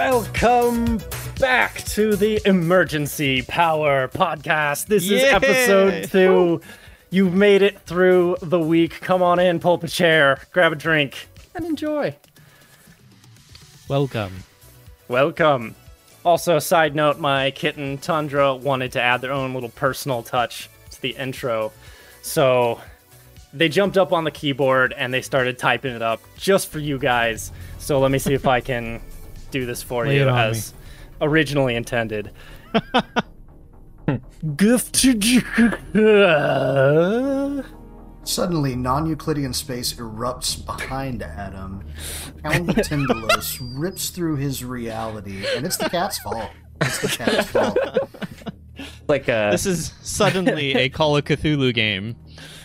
Welcome back to the Emergency Power Podcast. This is episode two. You've made it through the week. Come on in, pull up a chair, grab a drink, and enjoy. Welcome. Welcome. Also, side note, my kitten Tundra wanted to add their own little personal touch to the intro. So they jumped up on the keyboard and they started typing it up just for you guys. So let me see if I can do this for Lay you it on as originally intended. Gift. Suddenly, non-Euclidean space erupts behind Adam. Count Tindalos rips through his reality, and it's the cat's fault. It's the cat's fault. like uh This is suddenly a Call of Cthulhu game.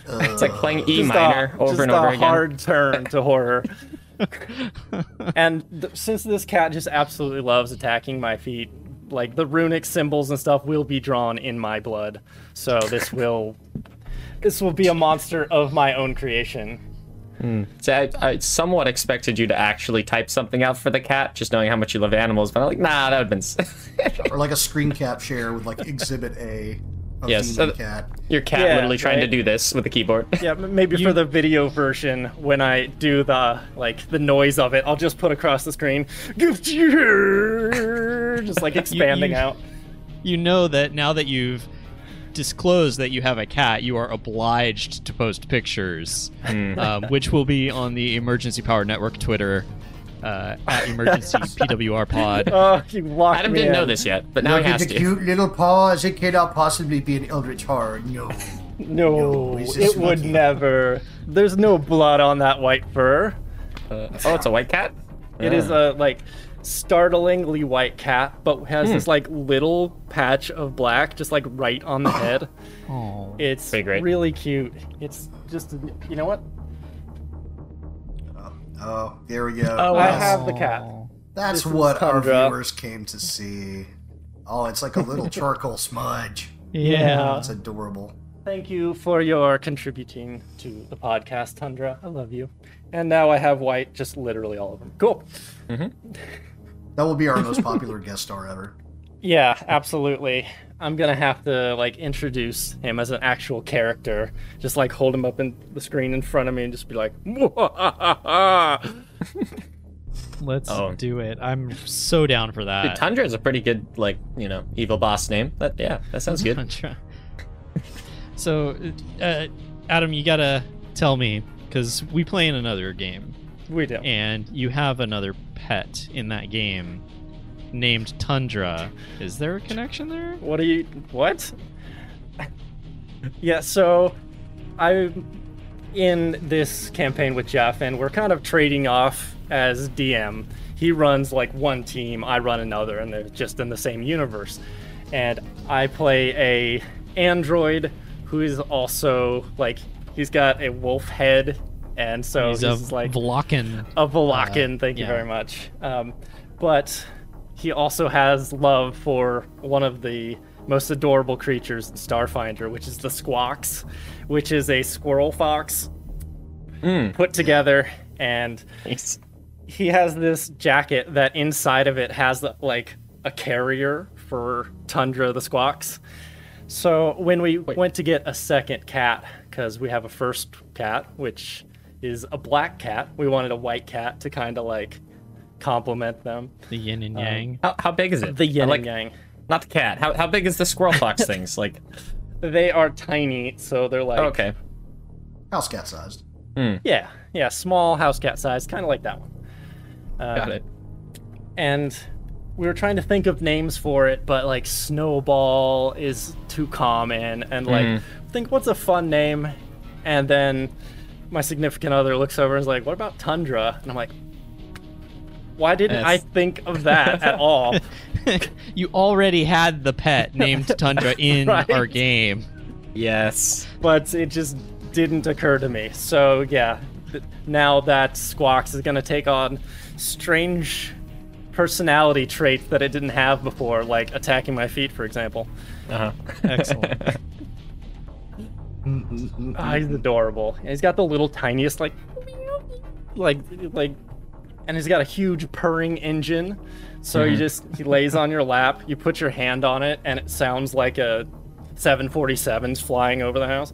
it's like playing E Just minor a, over just and over a again. hard turn to horror. And th- since this cat just absolutely loves attacking my feet, like the runic symbols and stuff will be drawn in my blood. So this will this will be a monster of my own creation. Hmm. So I, I somewhat expected you to actually type something out for the cat, just knowing how much you love animals. But I'm like, nah, that would have been. Or like a screen cap share with like Exhibit A of Yes, Demon so- Cat. Your cat Yeah, literally trying to do this with the keyboard. Yeah, m- maybe for the video version when I do the like the noise of it, I'll just put across the screen just like expanding you- out. You know that now that you've disclosed that you have a cat, you are obliged to post pictures, um, which will be on the Emergency Power Network Twitter uh, at Emergency PWR Pod. Oh, you locked Adam me didn't know this yet, but now he has to. Cute little paws. It cannot possibly be an eldritch horror. No. No, No, it would monkey. never. There's no blood on that white fur. Uh, oh, it's a white cat. It is a like startlingly white cat, but has this like little patch of black just like right on the head. Oh. It's great. really cute. It's just you know what? Oh, there we go. Oh, I have the cat. That's this what our viewers came to see. Oh, it's like a little charcoal smudge. Yeah. It's adorable. Thank you for your contributing to the podcast, Tundra. I love you. And now I have white, just literally all of them. Cool. Mm-hmm. That will be our most popular guest star ever. Yeah, absolutely. I'm gonna have to like introduce him as an actual character. Just like hold him up in the screen in front of me and just be like, Let's Oh. do it. I'm so down for that. Dude, Tundra is a pretty good, like, you know, evil boss name. That yeah, that sounds good. Tundra. so, uh, Adam, you gotta tell me because we play in another game, we do. and you have another pet in that game named Tundra. Is there a connection there? What are you? What? yeah. So, I'm in this campaign with Jeff, and we're kind of trading off as DM. He runs like one team, I run another, and they're just in the same universe. And I play a android who is also like he's got a wolf head, and so He's he's, a like Vlakin. a Valakin, Uh, thank you yeah. very much. Um, but he also has love for one of the most adorable creatures in Starfinder, which is the Squox, which is a squirrel fox Mm. put together. And Nice. he has this jacket that inside of it has like a carrier for Tundra the Squox. So when we went to get a second cat, because we have a first cat, which is a black cat, we wanted a white cat to kind of like complement them. The yin and yang. How, how big is it? The yin like, and yang. Not the cat. How, how big is the squirrel fox things? Like, They are tiny, so they're like oh, okay. House cat sized. yeah, yeah, small house cat size, kind of like that one. Uh, Got it. and we were trying to think of names for it, but like Snowball is too common, and like Mhm. think what's a fun name, and then my significant other looks over and is like, "What about Tundra?" And I'm like, "Why didn't I think of that at all?" you already had the pet named Tundra in Right. our game. Yes. but it just didn't occur to me. So yeah, now that Squox is gonna take on strange personality traits that it didn't have before, like attacking my feet, for example. Uh-huh. Excellent. Ah, he's adorable. He's got the little tiniest like, like, like and he's got a huge purring engine. So you just he lays on your lap, you put your hand on it, and it sounds like a 747's flying over the house.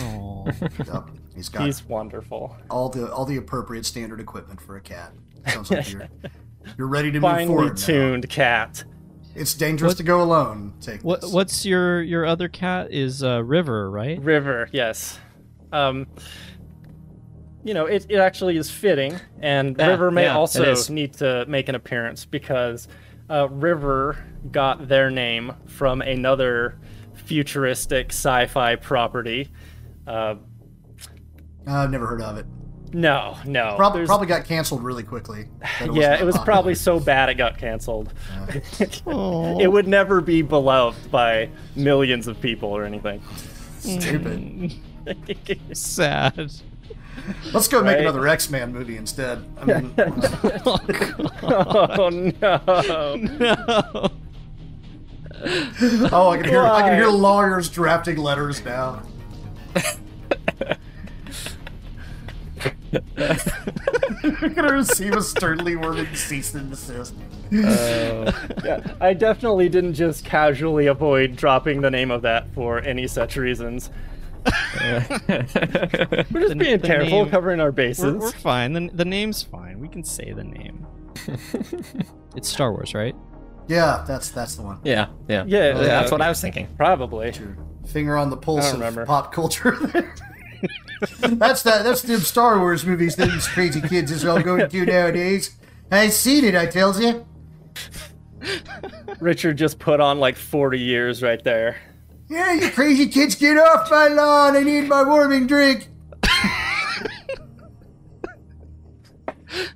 Aw. Yep. He's got He's wonderful. all the all the appropriate standard equipment for a cat. Sounds like you're you're ready to move Finely forward. now. tuned cat. It's dangerous to go alone. Take what this. what's your your other cat is uh, River, right? River, yes. Um, you know, it, it actually is fitting, and Yeah, River may yeah, also need to make an appearance because uh, River got their name from another futuristic sci-fi property. Uh, Uh, I've never heard of it. no, no. Probably probably got canceled really quickly. that wasn't yeah, it was popular. probably so bad it got canceled. Aw. it would never be beloved by millions of people or anything. stupid. sad. Let's go make another X Man movie instead. I mean, Oh, oh no. no. oh, I can hear I can hear lawyers drafting letters now. You're gonna receive a sternly worded cease and desist. Uh, yeah, I definitely didn't just casually avoid dropping the name of that for any such reasons. We're just The- being the careful, name- covering our We're, bases. we're fine. The, the name's fine. We can say the name. it's Star Wars, right? Yeah, that's that's the one. yeah, yeah, Yeah, That's yeah, what okay. I was thinking. Probably. Your finger on the pulse of remember. pop culture. that's that. That's them Star Wars movies that these crazy kids is all going to nowadays. I seen it. I tells you. Richard just put on like 40 years right there. Yeah, you crazy kids, get off my lawn. I need my warming drink.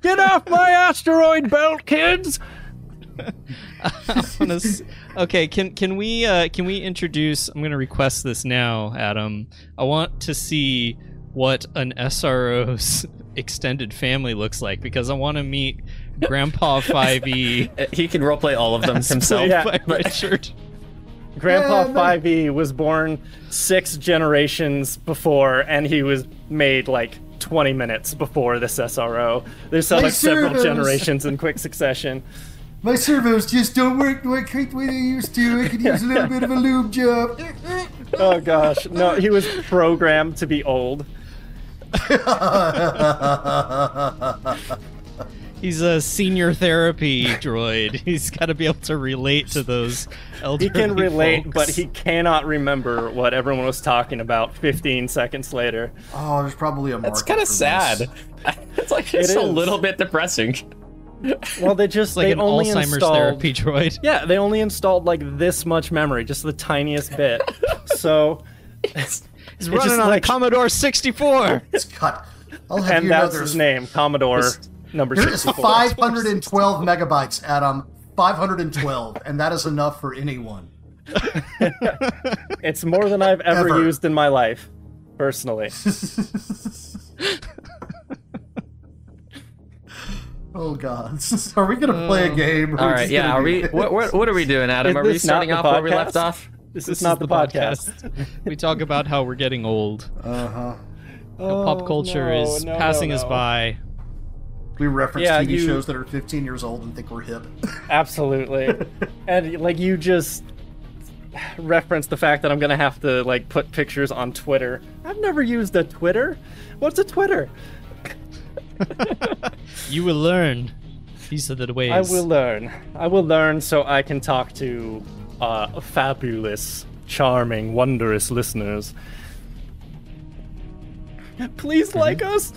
Get off my asteroid belt, kids! wanna s- okay, can can we uh, can we introduce? I'm gonna request this now, Adam. I want to see what an SRO's extended family looks like because I want to meet Grandpa Five E. Uh, He can roleplay all of them himself. Yeah. by Richard. Grandpa Yeah, 5e was born six generations before, and he was made like 20 minutes before this SRO. There's like several generations in quick succession. My servos just don't work quite the way they used to. I could use a little bit of a lube job. Oh gosh, no, he was programmed to be old. He's a senior therapy droid. He's got to be able to relate to those elderly He can relate, folks. but he cannot remember what everyone was talking about 15 seconds later. oh, there's probably a market. It's kind for of this. sad. It's like it's It a little bit depressing. Well, they just like they an only Alzheimer's installed therapy droid. Yeah, they only installed like this much memory, just the tiniest bit. so, He's It's running just on like- a Commodore 64. It's cut. I'll have and you that's there's his name, Commodore This- number There is 512 megabytes, Adam. 512, and that is enough for anyone. It's more than I've ever, Ever. used in my life, personally. Oh God, are we gonna play a game? or All we right, just yeah. Are we? What, what, what are we doing, Adam? Are we starting the off where we left off? This is not the, podcast. we talk about how we're getting old. Uh-huh. Oh, pop culture no, is no, passing no, us by. We reference Yeah, TV you- shows that are 15 years old and think we're hip. Absolutely. and like you just referenced the fact that I'm gonna have to like put pictures on Twitter. I've never used a Twitter. What's a Twitter? You will learn. These are the ways. I will learn. I will learn so I can talk to uh, fabulous, charming, wondrous listeners. Please like us.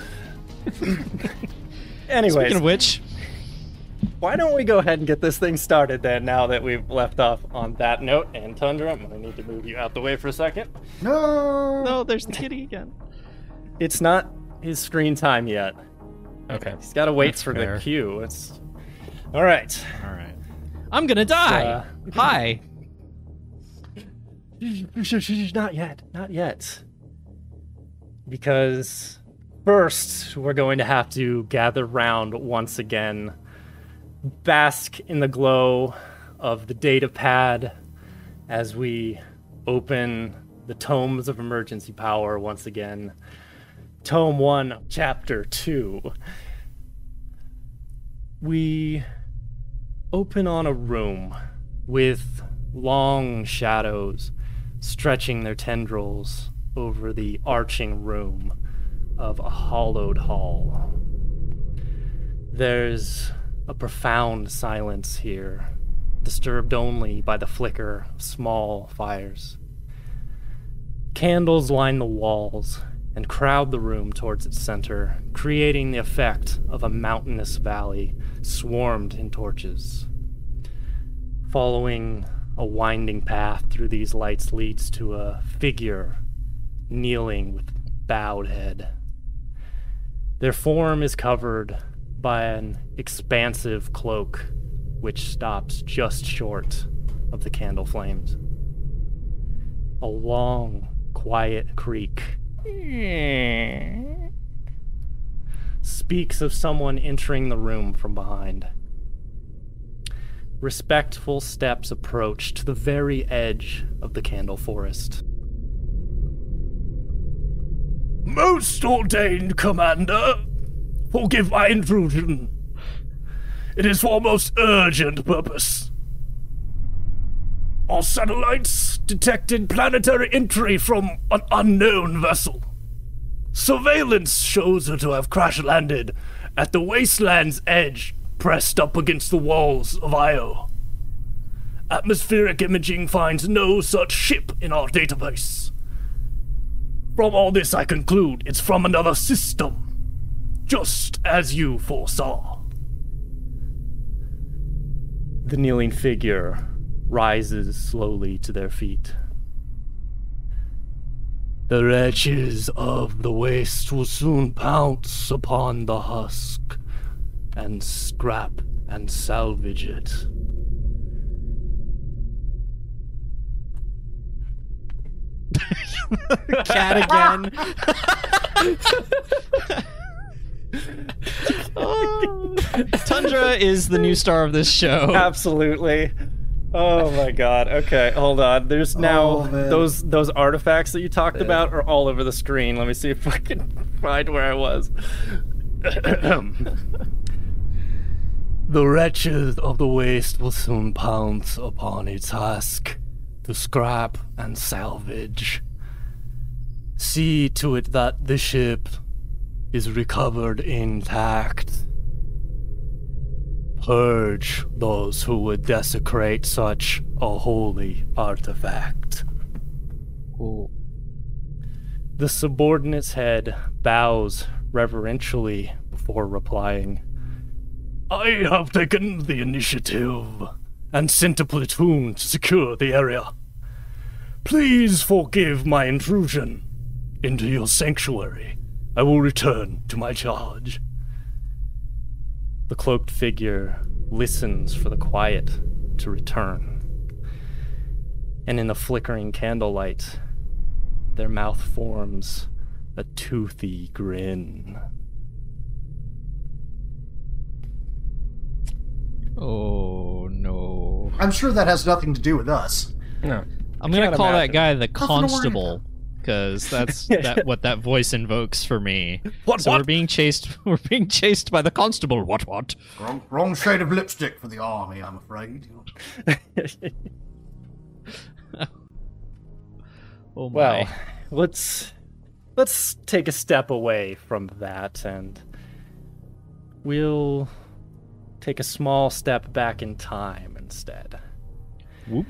Anyways, Speaking of which, why don't we go ahead and get this thing started then? Now that we've left off on that note, and Tundra, I'm gonna need to move you out the way for a second. No. no, there's the kitty again. It's not his screen time yet. Okay. He's got to wait That's for fair. the cue. It's all right. All right. I'm gonna die. Uh, Hi. Not yet. Not yet. Because first, we're going to have to gather round once again, bask in the glow of the data pad as we open the tomes of emergency power once again. Tome 1, Chapter 2. we open on a room with long shadows stretching their tendrils over the arching room of a hollowed hall. There's a profound silence here, disturbed only by the flicker of small fires. Candles line the walls and crowd the room towards its center, creating the effect of a mountainous valley swarmed in torches. Following a winding path through these lights leads to a figure kneeling with bowed head. Their form is covered by an expansive cloak which stops just short of the candle flames. A long, quiet creak speaks of someone entering the room from behind. Respectful steps approach to the very edge of the candle forest. Most ordained commander, forgive my intrusion. It is for a most urgent purpose. Our satellites detected planetary entry from an unknown vessel. Surveillance shows her to have crash landed at the wasteland's edge, pressed up against the walls of Io. Atmospheric imaging finds no such ship in our database. From all this, I conclude it's from another system, just as you foresaw. The kneeling figure rises slowly to their feet. The wretches of the waste will soon pounce upon the husk and scrap and salvage it. Cat again. Oh. Tundra is the new star of this show. Absolutely. Oh my god. Okay, hold on. There's now Oh, those those artifacts that you talked about are all over the screen. Let me see if I can find where I was. the wretches of the waste will soon pounce upon its husk to scrap and salvage. See to it that the ship is recovered intact purge those who would desecrate such a holy artifact. Ooh. The subordinate's head bows reverentially before replying. I have taken the initiative and sent a platoon to secure the area. Please forgive my intrusion into your sanctuary. I will return to my charge. The cloaked figure listens for the quiet to return. And in the flickering candlelight, their mouth forms a toothy grin. Oh no. I'm sure that has nothing to do with us. No. I'm gonna call imagine. that guy the constable because that's that what that voice invokes for me. What, so what? we're being chased. We're being chased by the constable. What? What? Wrong, wrong shade of lipstick for the army, I'm afraid. Oh my. Well, let's let's take a step away from that and we'll take a small step back in time instead. Read,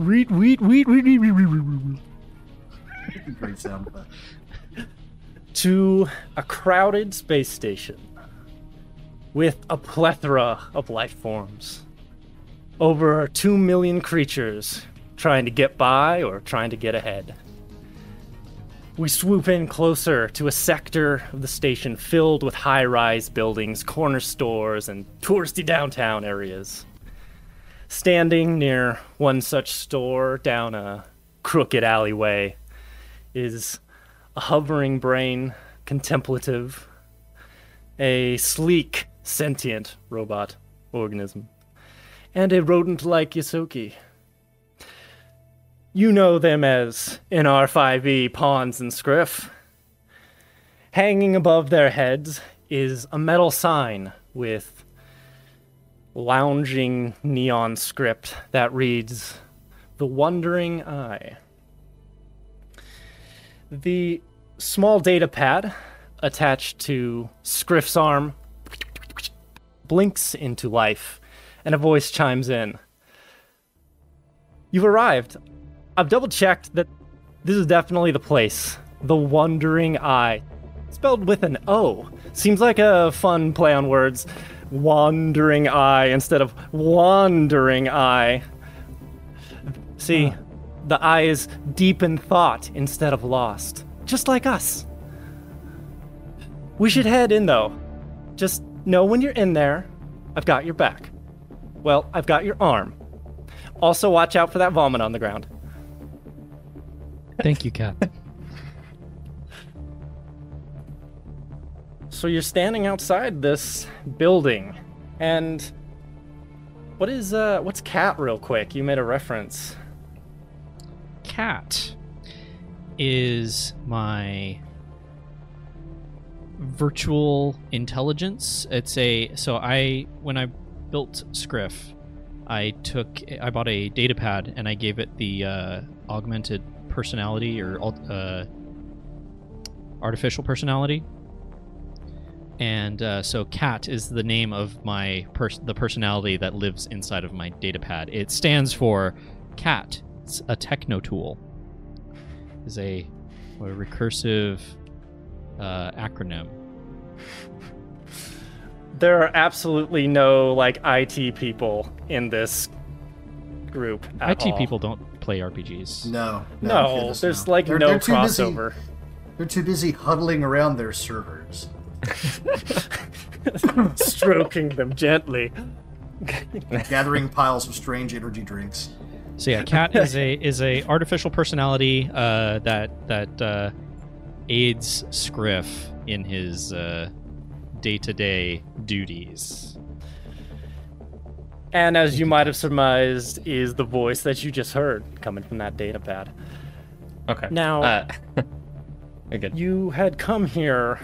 read, read, read, read, Great sound To a crowded space station with a plethora of life forms. Over two million creatures trying to get by or trying to get ahead. We swoop in closer to a sector of the station filled with high rise buildings, corner stores, and touristy downtown areas. Standing near one such store down a crooked alleyway is a hovering brain, contemplative, a sleek, sentient robot organism, and a rodent like Ysoki. You know them as NR-5E Pons and Scrif. Hanging above their heads is a metal sign with lounging neon script that reads The Wondering Eye. The small data pad attached to Scrif's arm blinks into life, and a voice chimes in. You've arrived. I've double checked that this is definitely the place. The Wondering Eye. Spelled with an O. Seems like a fun play on words. Wondering Eye instead of Wandering Eye. See, the eye is deep in thought instead of lost. Just like us. We should head in though. Just know when you're in there, I've got your back. Well, I've got your arm. Also, watch out for that vomit on the ground. Thank you, Cat. So you're standing outside this building, and what is uh what's cat real quick? You made a reference. Cat is my virtual intelligence. It's a so I when I built Scrif, I took I bought a data pad and I gave it the uh, augmented personality or uh, artificial personality. And uh, so, Cat is the name of my pers- the personality that lives inside of my data pad. It stands for Cat. It's a techno tool. Is a, a recursive uh, acronym. There are absolutely no like IT people in this group. at IT all. people don't play RPGs. No, No, goodness, there's no. like They're- no they're too busy- crossover. they're too busy huddling around their servers. Stroking them gently. gathering piles of strange energy drinks. So yeah, Cat is a is a artificial personality uh, that that uh, aids Scrif in his day to day duties. And as you might have surmised, is the voice that you just heard coming from that data pad. Okay. Now- uh, you're. You had come here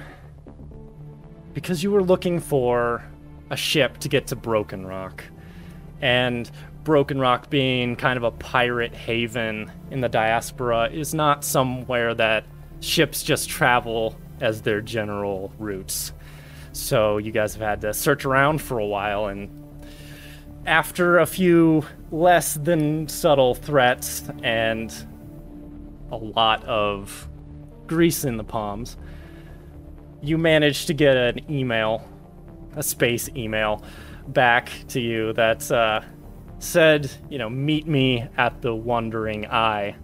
because you were looking for a ship to get to Broken Rock. And Broken Rock being kind of a pirate haven in the diaspora is not somewhere that ships just travel as their general routes. So you guys have had to search around for a while and after a few less than subtle threats and a lot of grease in the palms, you managed to get an email, a space email, back to you that uh, said, you know, meet me at the Wondering Eye.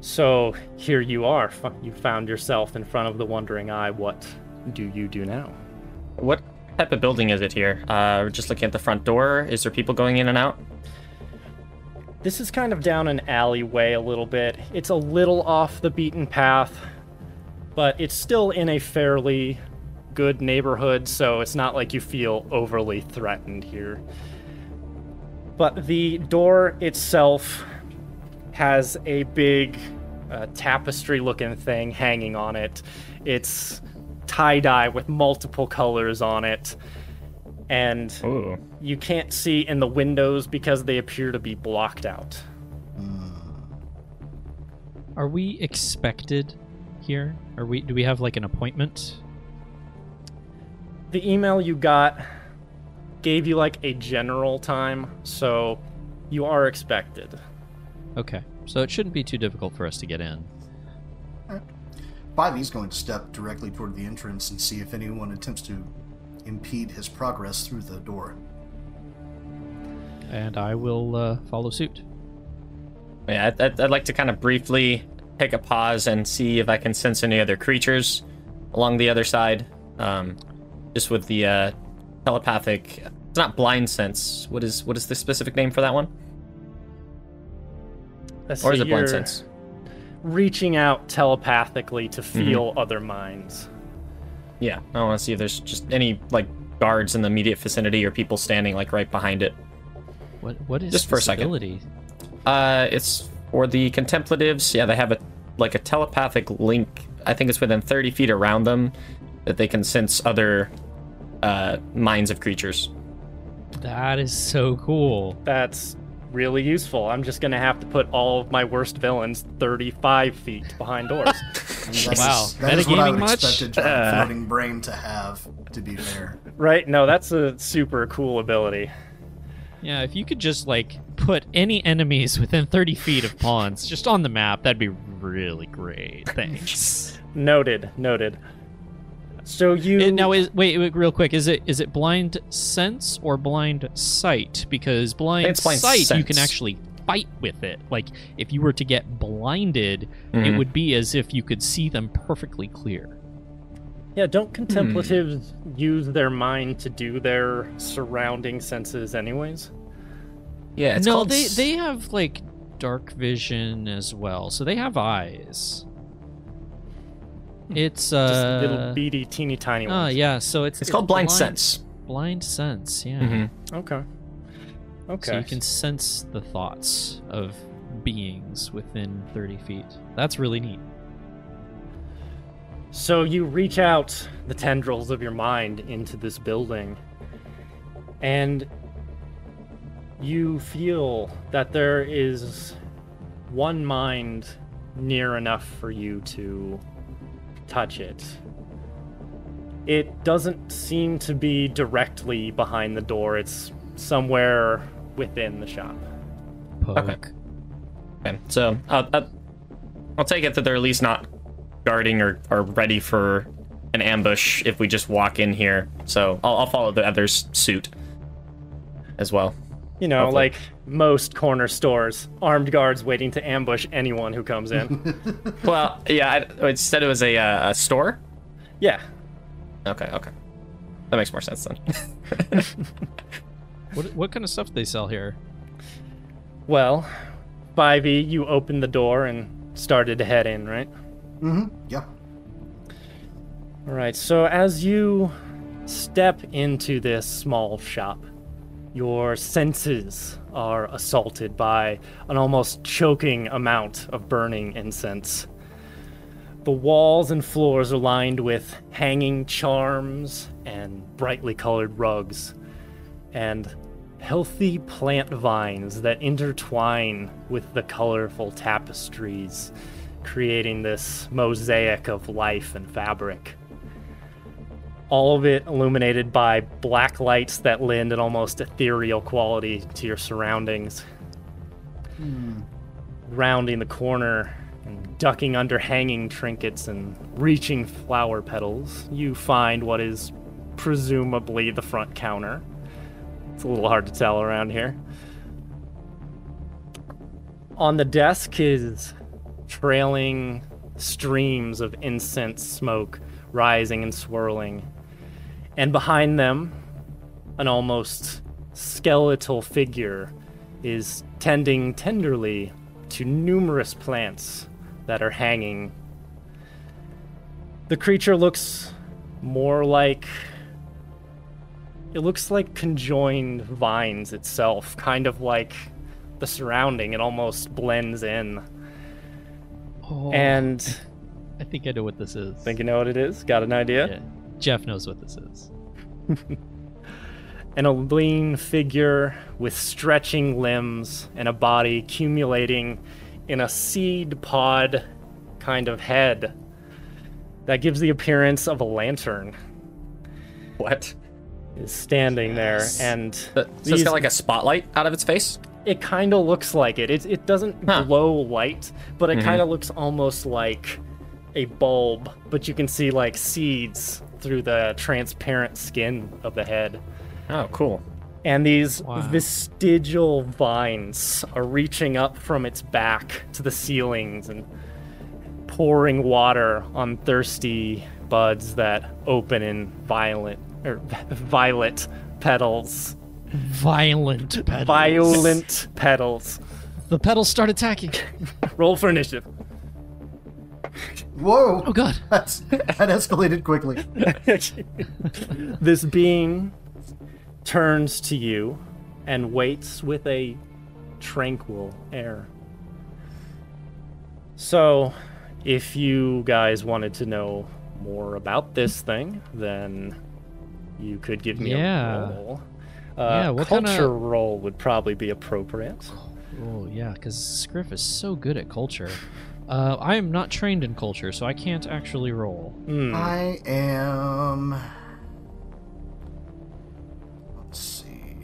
So here you are. You found yourself in front of the Wondering Eye. What do you do now? What type of building is it here? Uh, we're just looking at the front door. Is there people going in and out? This is kind of down an alleyway a little bit. It's a little off the beaten path, but it's still in a fairly good neighborhood, so it's not like you feel overly threatened here. But the door itself has a big uh, tapestry looking thing hanging on it. It's tie dye with multiple colors on it. And Ooh. you can't see in the windows because they appear to be blocked out. Are we expected here? Are we? Do we have like an appointment? The email you got gave you like a general time, so you are expected. Okay, so it shouldn't be too difficult for us to get in. Bivey's going to step directly toward the entrance and see if anyone attempts to impede his progress through the door. and I will uh, follow suit. Yeah, I'd, I'd, I'd like to kind of briefly take a pause and see if I can sense any other creatures along the other side. Um, just with the uh, telepathic. It's not blind sense. What is what is the specific name for that one? Let's Or is see, it blind sense? Reaching out telepathically to feel other minds. Yeah, I want to see if there's just any like guards in the immediate vicinity or people standing like right behind it. What what is Just for a second. visibility? Uh, it's for the contemplatives. Yeah, they have a like a telepathic link. I think it's within 30 feet around them. that they can sense other uh, minds of creatures. That is so cool. That's really useful. I'm just gonna have to put all of my worst villains 35 feet behind doors. I mean, that's, Wow. that is what I Metagaming would much? expect a giant Uh. floating brain to have. To be fair, right? No, that's a super cool ability. Yeah, if you could just like put any enemies within 30 feet of Pons just on the map, that'd be really great. Thanks. Noted. Noted. So you And now is wait, wait real quick, is it is it blind sense or blind sight? Because blind, blind sight you can actually fight with it. Like if you were to get blinded, it Mhm. would be as if you could see them perfectly clear. Yeah, don't contemplatives use their mind to do their surrounding senses anyways? Yeah, it's no, called they they have like dark vision as well, so they have eyes. It's uh Just little beady teeny tiny Ah, ones. yeah, so it's It's called blind sense. Blind sense, yeah. Mhm. Okay. Okay. So you can sense the thoughts of beings within 30 feet. That's really neat. So you reach out the tendrils of your mind into this building, and you feel that there is one mind near enough for you to touch it. It doesn't seem to be directly behind the door, it's somewhere within the shop. Poke. Okay, so I'll, I'll, I'll take it that they're at least not guarding or, or ready for an ambush if we just walk in here. So I'll, I'll follow the other's suit as well. You know, Hopefully. like most corner stores, armed guards waiting to ambush anyone who comes in. Well, yeah, I, it said it was a, uh, a store. yeah. Okay, okay, that makes more sense then. What, what kind of stuff do they sell here? Well, Spivey, you opened the door and started to head in, right? mm-hmm. Yeah. All right. So as you step into this small shop, your senses are assaulted by an almost choking amount of burning incense. The walls and floors are lined with hanging charms and brightly colored rugs, and healthy plant vines that intertwine with the colorful tapestries, creating this mosaic of life and fabric all of it illuminated by black lights that lend an almost ethereal quality to your surroundings. Hmm. Rounding the corner and ducking under hanging trinkets and reaching flower petals, you find what is presumably the front counter. It's a little hard to tell around here. On the desk is trailing streams of incense smoke rising and swirling. And behind them, an almost skeletal figure is tending tenderly to numerous plants that are hanging. The creature looks more like. It looks like conjoined vines itself, kind of like the surrounding. It almost blends in. Oh, And I think I know what this is. think you know what it is? Got an idea? Yeah. Jeff knows what this is. and a lean figure with stretching limbs and a body accumulating in a seed pod kind of head that gives the appearance of a lantern What? is standing there and So it's these- got like a spotlight out of its face. it kind of looks like it. It, it doesn't Huh. glow light, but it Mhm. kind of looks almost like a bulb, but you can see like seeds through the transparent skin of the head. Oh, cool. And these Wow. vestigial vines are reaching up from its back to the ceilings and pouring water on thirsty buds that open in violent or er, violet petals. Violent petals. Violent petals. The petals start attacking. Roll for initiative. Whoa! Oh god. That's, that escalated quickly. this being turns to you and waits with a tranquil air. So, if you guys wanted to know more about this thing, then you could give me Yeah. a roll. Uh, Yeah, what culture kinda- roll would probably be appropriate. Oh yeah, because Scrif is so good at culture. Uh, I am not trained in culture, so I can't actually roll. Hmm. I am. Let's see.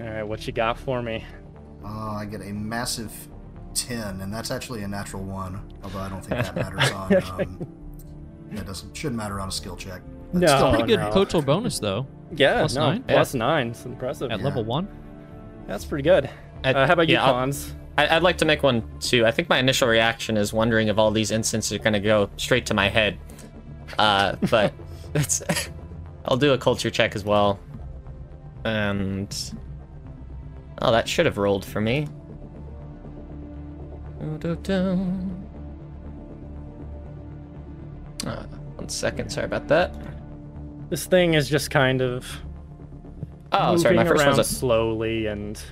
All right, what you got for me? Uh, I get a massive 10, and that's actually a natural one, although I don't think that matters on. Um, that doesn't shouldn't matter on a skill check. But No. still, Pretty good no. cultural bonus though. Yeah, Plus no, nine? plus nine. It's impressive. At Yeah. level one. That's pretty good. I- Uh, how about you, yeah, I'll- Pons? I, I'd like to make one too. I think my initial reaction is wondering if all these instances are going to go straight to my head. Uh, but it's, I'll do a culture check as well. And oh, that should have rolled for me. Uh, one second, sorry about that. This thing is just kind of Oh, sorry, my first around one's a slowly and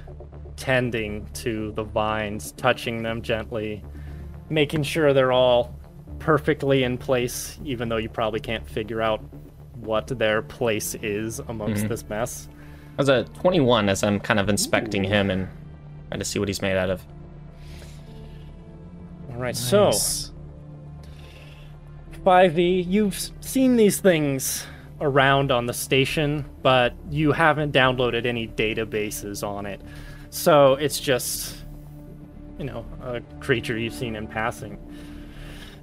tending to the vines, touching them gently, making sure they're all perfectly in place, even though you probably can't figure out what their place is amongst Mhm. this mess. I was a 21 as I'm kind of inspecting him and trying to see what he's made out of. All right, so Nice. 5e, you've seen these things around on the station, but you haven't downloaded any databases on it. So it's just, you know, a creature you've seen in passing.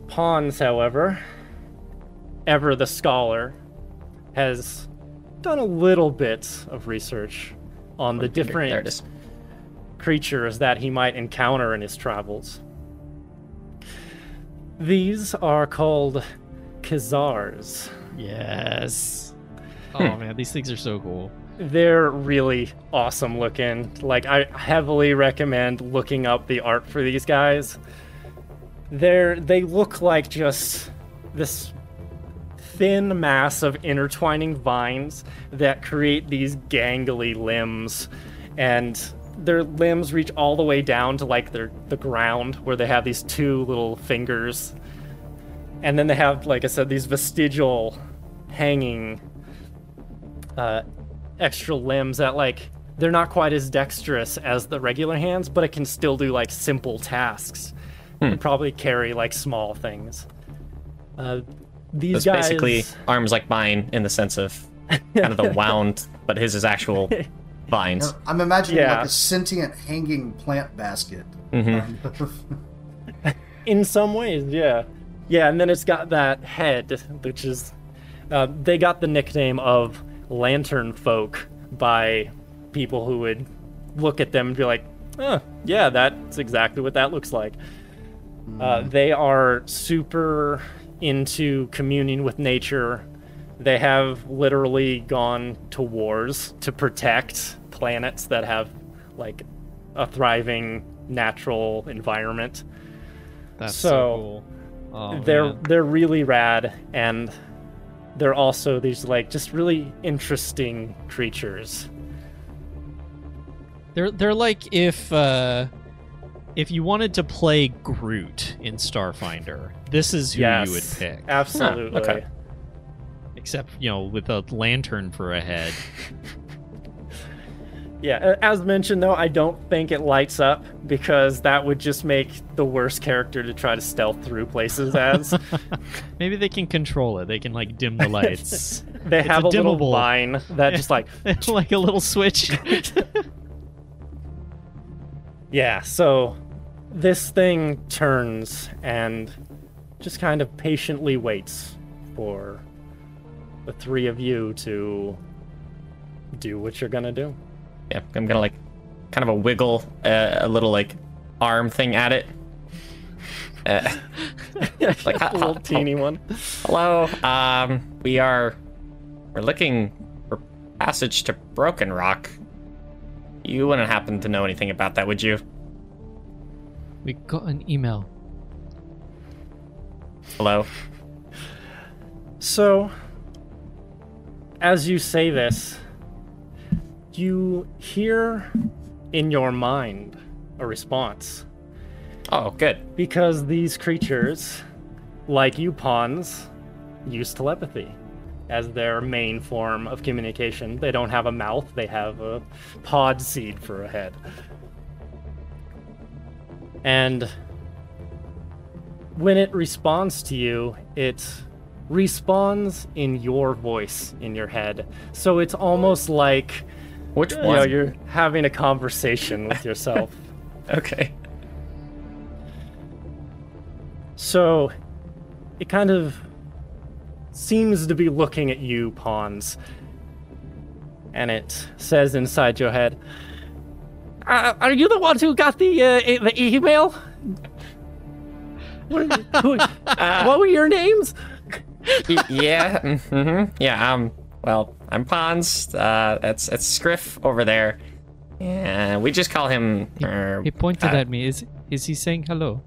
Pons, however, Ever the Scholar, has done a little bit of research on the different There it is. creatures that he might encounter in his travels. These are called Khizars. Yes. Oh man, these things are so cool. They're really awesome looking. Like, I heavily recommend looking up the art for these guys. They're, they look like just this thin mass of intertwining vines that create these gangly limbs. And their limbs reach all the way down to like their the ground where they have these two little fingers. And then they have, like I said, these vestigial hanging uh, extra limbs that like they're not quite as dexterous as the regular hands, but it can still do like simple tasks. And probably carry like small things. Uh, these It's guys basically arms like mine in the sense of kind of the wound, but his is actual vines. Now, I'm imagining Yeah. like a sentient hanging plant basket. Mhm. in some ways, yeah, yeah. And then it's got that head, which is uh, they got the nickname of Lantern Folk by people who would look at them and be like, "Oh, yeah, that's exactly what that looks like." Uh, they are super into communing with nature. They have literally gone to wars to protect planets that have like a thriving natural environment. That's So, so, cool. Oh, they're man. they're really rad and they're also these like just really interesting creatures. They're they're like if uh if you wanted to play Groot in Starfinder, this is who yes, you would pick. Absolutely. okay. Except, you know, with a lantern for a head. Yeah, as mentioned though, I don't think it lights up because that would just make the worst character to try to stealth through places as. Maybe they can control it. They can like dim the lights. they It's have a a, little dimmable- vine that just like it's like a little switch. Yeah, so this thing turns and just kind of patiently waits for the three of you to do what you're gonna do. Yeah, I'm gonna like kind of a wiggle, uh, a little like arm thing at it. Uh, like a little teeny one. hello, um, we are we're looking for passage to Broken Rock. You wouldn't happen to know anything about that, would you? we got an email. Hello. So, as you say this, you hear in your mind a response. Oh, good. because these creatures like you Pons, use telepathy as their main form of communication. They don't have a mouth, they have a pod seed for a head. And when it responds to you, it responds in your voice in your head. So it's almost like Which you know, one? you're having a conversation with yourself. Okay. So it kind of seems to be looking at you, Pons. And it says inside your head, uh, Are you the ones who got the uh, the email? What, who- what were your names? Yeah. Mm-hmm. Yeah. Um. Well, I'm Pons. Uh, that's it's Scrif over there. Yeah. We just call him. er, He pointed uh, at me. Is is he saying hello?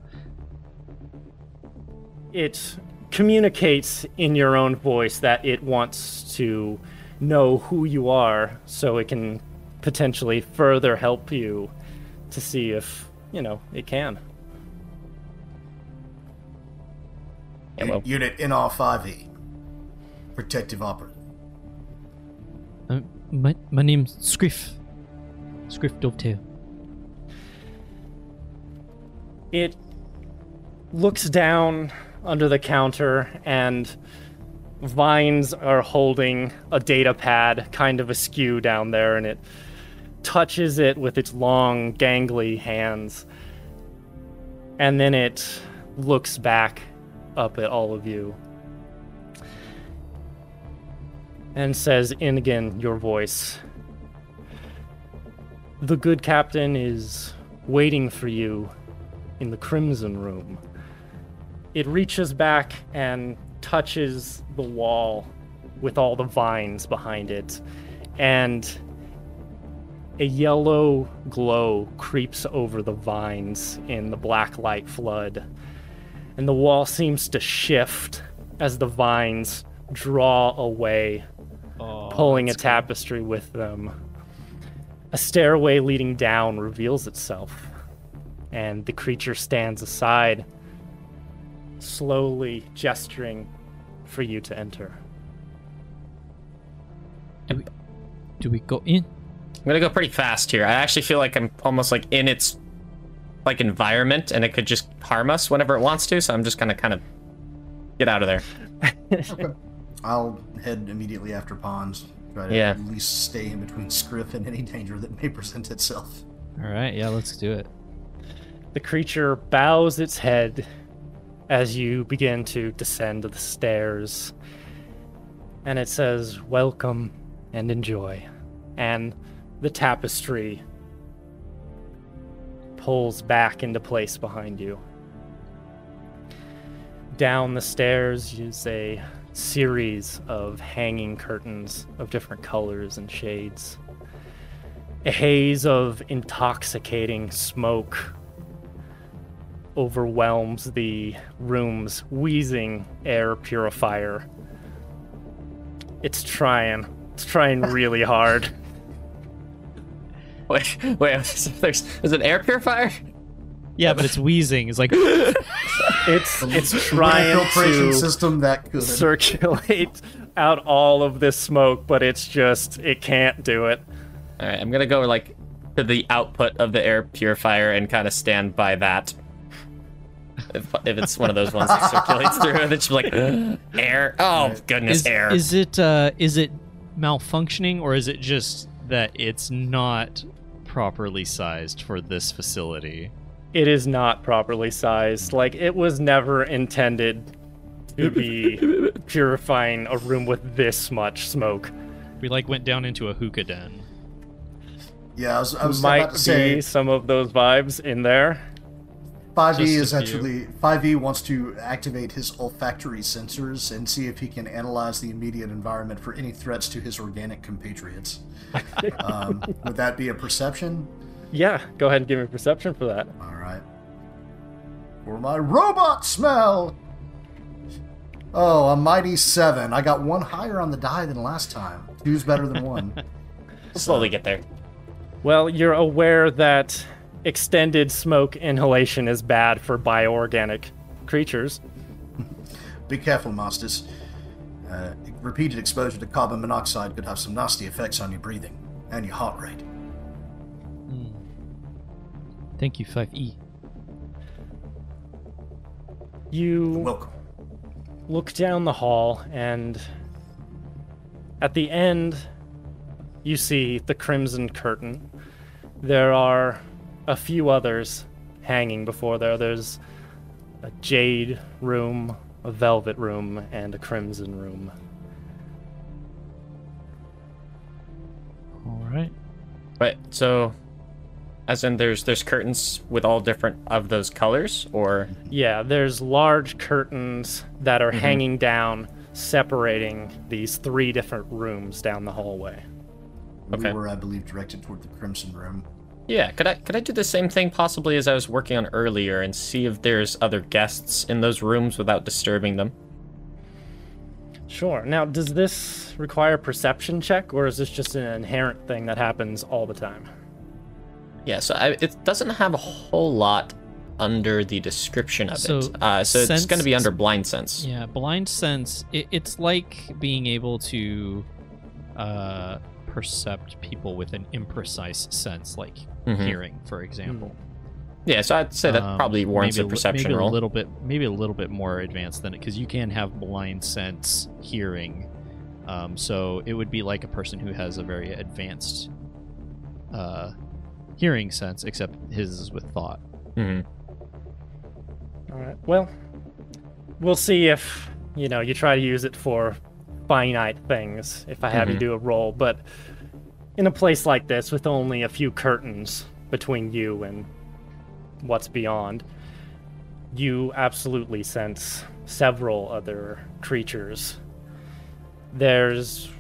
It communicates in your own voice that it wants to know who you are so it can potentially further help you to see if, you know, it can. Yeah, well, Unit NR-5E. Protective operative. Uh, my my name's Scrif. Scrif Dovetail. It looks down under the counter and vines are holding a data pad kind of askew down there and it touches it with its long gangly hands and then it looks back up at all of you and says in again your voice the good captain is waiting for you in the Crimson Room. It reaches back and touches the wall with all the vines behind it, and a yellow glow creeps over the vines in the black light flood. And the wall seems to shift as the vines draw away, Oh, pulling a tapestry with them. A stairway leading down reveals itself and the creature stands aside, slowly gesturing for you to enter. Do we, do we go in? I'm gonna go pretty fast here. I actually feel like I'm almost like in its like environment, and it could just harm us whenever it wants to. So I'm just gonna kind of get out of there. I'll head immediately after Pons. Try to Yeah. at least stay in between Scrif and any danger that may present itself. All right, yeah, let's do it. The creature bows its head as you begin to descend the stairs, and it says, Welcome and enjoy. And the tapestry pulls back into place behind you. Down the stairs is a series of hanging curtains of different colors and shades. A haze of intoxicating smoke overwhelms the room's wheezing air purifier. It's trying. It's trying really hard. Wait, wait. There's there's an air purifier. Yeah, but it's wheezing. It's like It's it's trying filtration to system that could. circulate out all of this smoke, but it's just it can't do it. All right, I'm gonna go like to the output of the air purifier and kind of stand by that. If, if it's one of those ones that circulates through, and it's like air. Oh goodness, is, air. is it uh is it malfunctioning or is it just that it's not properly sized for this facility? It is not properly sized. Like it was never intended to be purifying a room with this much smoke. We like went down into a hookah den. yeah, I was, I was Might about to say be some of those vibes in there. 5e is actually 5e wants to activate his olfactory sensors and see if he can analyze the immediate environment for any threats to his organic compatriots. um, would that be a perception? Yeah, go ahead and give me perception for that. All right. For my robot smell. Oh, a mighty seven. I got one higher on the die than last time. Two's better than one. We'll slowly get there. Well, you're aware that extended smoke inhalation is bad for bioorganic creatures. Be careful, Masters. Uh, repeated exposure to carbon monoxide could have some nasty effects on your breathing and your heart rate. Thank you, E. 5E. You Welcome. look down the hall, and at the end, you see the crimson curtain. There are a few others hanging before there. There's a jade room, a velvet room, and a crimson room. All right. Wait, so as in there's there's curtains with all different of those colors or Yeah, there's large curtains that are mm-hmm. hanging down, separating these three different rooms down the hallway. Okay. We were, I believe, directed toward the Crimson Room. Yeah, could I could I do the same thing possibly as I was working on earlier and see if there's other guests in those rooms without disturbing them? Sure. Now, does this require perception check, or is this just an inherent thing that happens all the time? Yeah, so I, it doesn't have a whole lot under the description of So, it. Uh, so it's going to be under blind sense. Yeah, blind sense. It, it's like being able to uh, percept people with an imprecise sense, like Mhm. hearing, for example. Yeah, so I'd say that Um, probably warrants a perception maybe roll. a little bit, maybe a little bit more advanced than it, because you can have blind sense hearing. Um, so it would be like a person who has a very advanced uh, hearing sense, except his is with thought. Mhm. All right. Well, we'll see if you know you try to use it for finite things. If I have you Mhm. do a roll, but in a place like this, with only a few curtains between you and what's beyond, you absolutely sense several other creatures. There's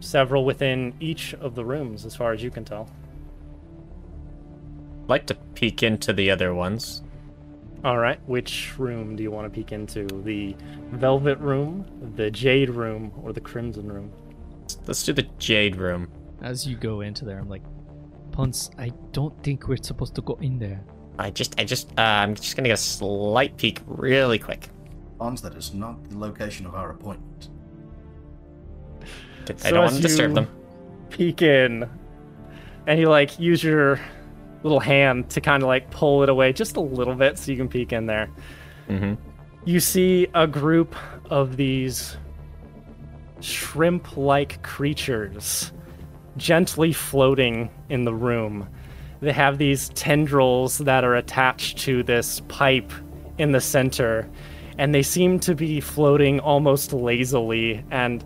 several within each of the rooms, as far as you can tell. I'd like to peek into the other ones. All right, which room do you want to peek into? The velvet room, the jade room, or the crimson room? Let's do the jade room. As you go into there, I'm like, Pons, I don't think we're supposed to go in there. I just, I just, uh, I'm just gonna get a slight peek, really quick. Pons, that is not the location of our appointment. I So don't want to disturb them. Peek in, and you like use your little hand to kind of like pull it away just a little bit so you can peek in there. hmm You see a group of these shrimp like creatures gently floating in the room. They have these tendrils that are attached to this pipe in the center, and they seem to be floating almost lazily, and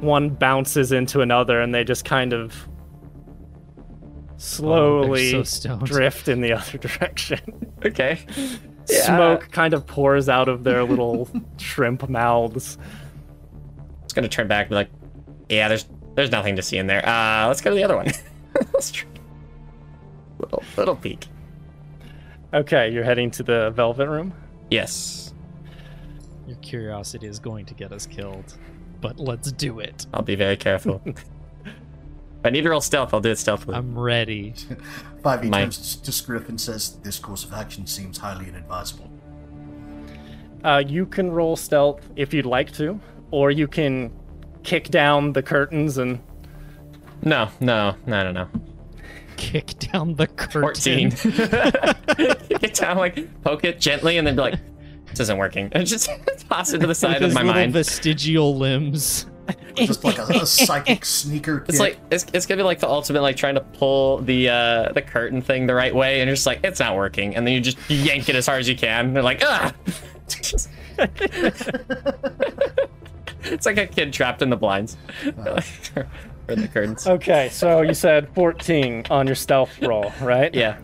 one bounces into another, and they just kind of slowly so drift in the other direction. Okay. Smoke kind of pours out of their little shrimp mouths. It's gonna turn back and be like, yeah, there's there's nothing to see in there. Uh, let's go to the other one. let's try. Little little peek. Okay, you're heading to the velvet room. Yes, Your curiosity is going to get us killed, but let's do it. I'll be very careful. If I need to roll stealth, I'll do it stealthily. I'm ready. 5e My- turns to Scrif and says, This course of action seems highly inadvisable. Uh, you can roll stealth if you'd like to, or you can kick down the curtains and. no, no, no, no, no. Kick down the curtain. Fourteen. Get down, like poke it gently, and then be like, "This isn't working." And just toss it to the With side of his my little mind. vestigial limbs. Just like a, a psychic sneaker kick. It's like it's, it's gonna be like the ultimate like trying to pull the uh the curtain thing the right way and you're just like it's not working and then you just yank it as hard as you can. They're like ah. it's like a kid trapped in the blinds or in the curtains. Okay, so you said 14 on your stealth roll, right? Yeah.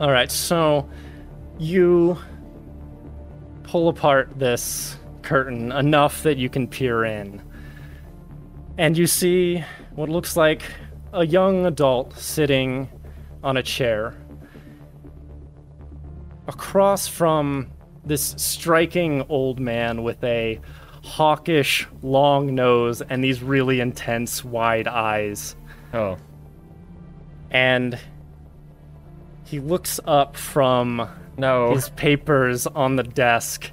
All right, so you pull apart this curtain enough that you can peer in. And you see what looks like a young adult sitting on a chair. Across from this striking old man with a hawkish long nose and these really intense wide eyes Oh. and he looks up from No. his papers on the desk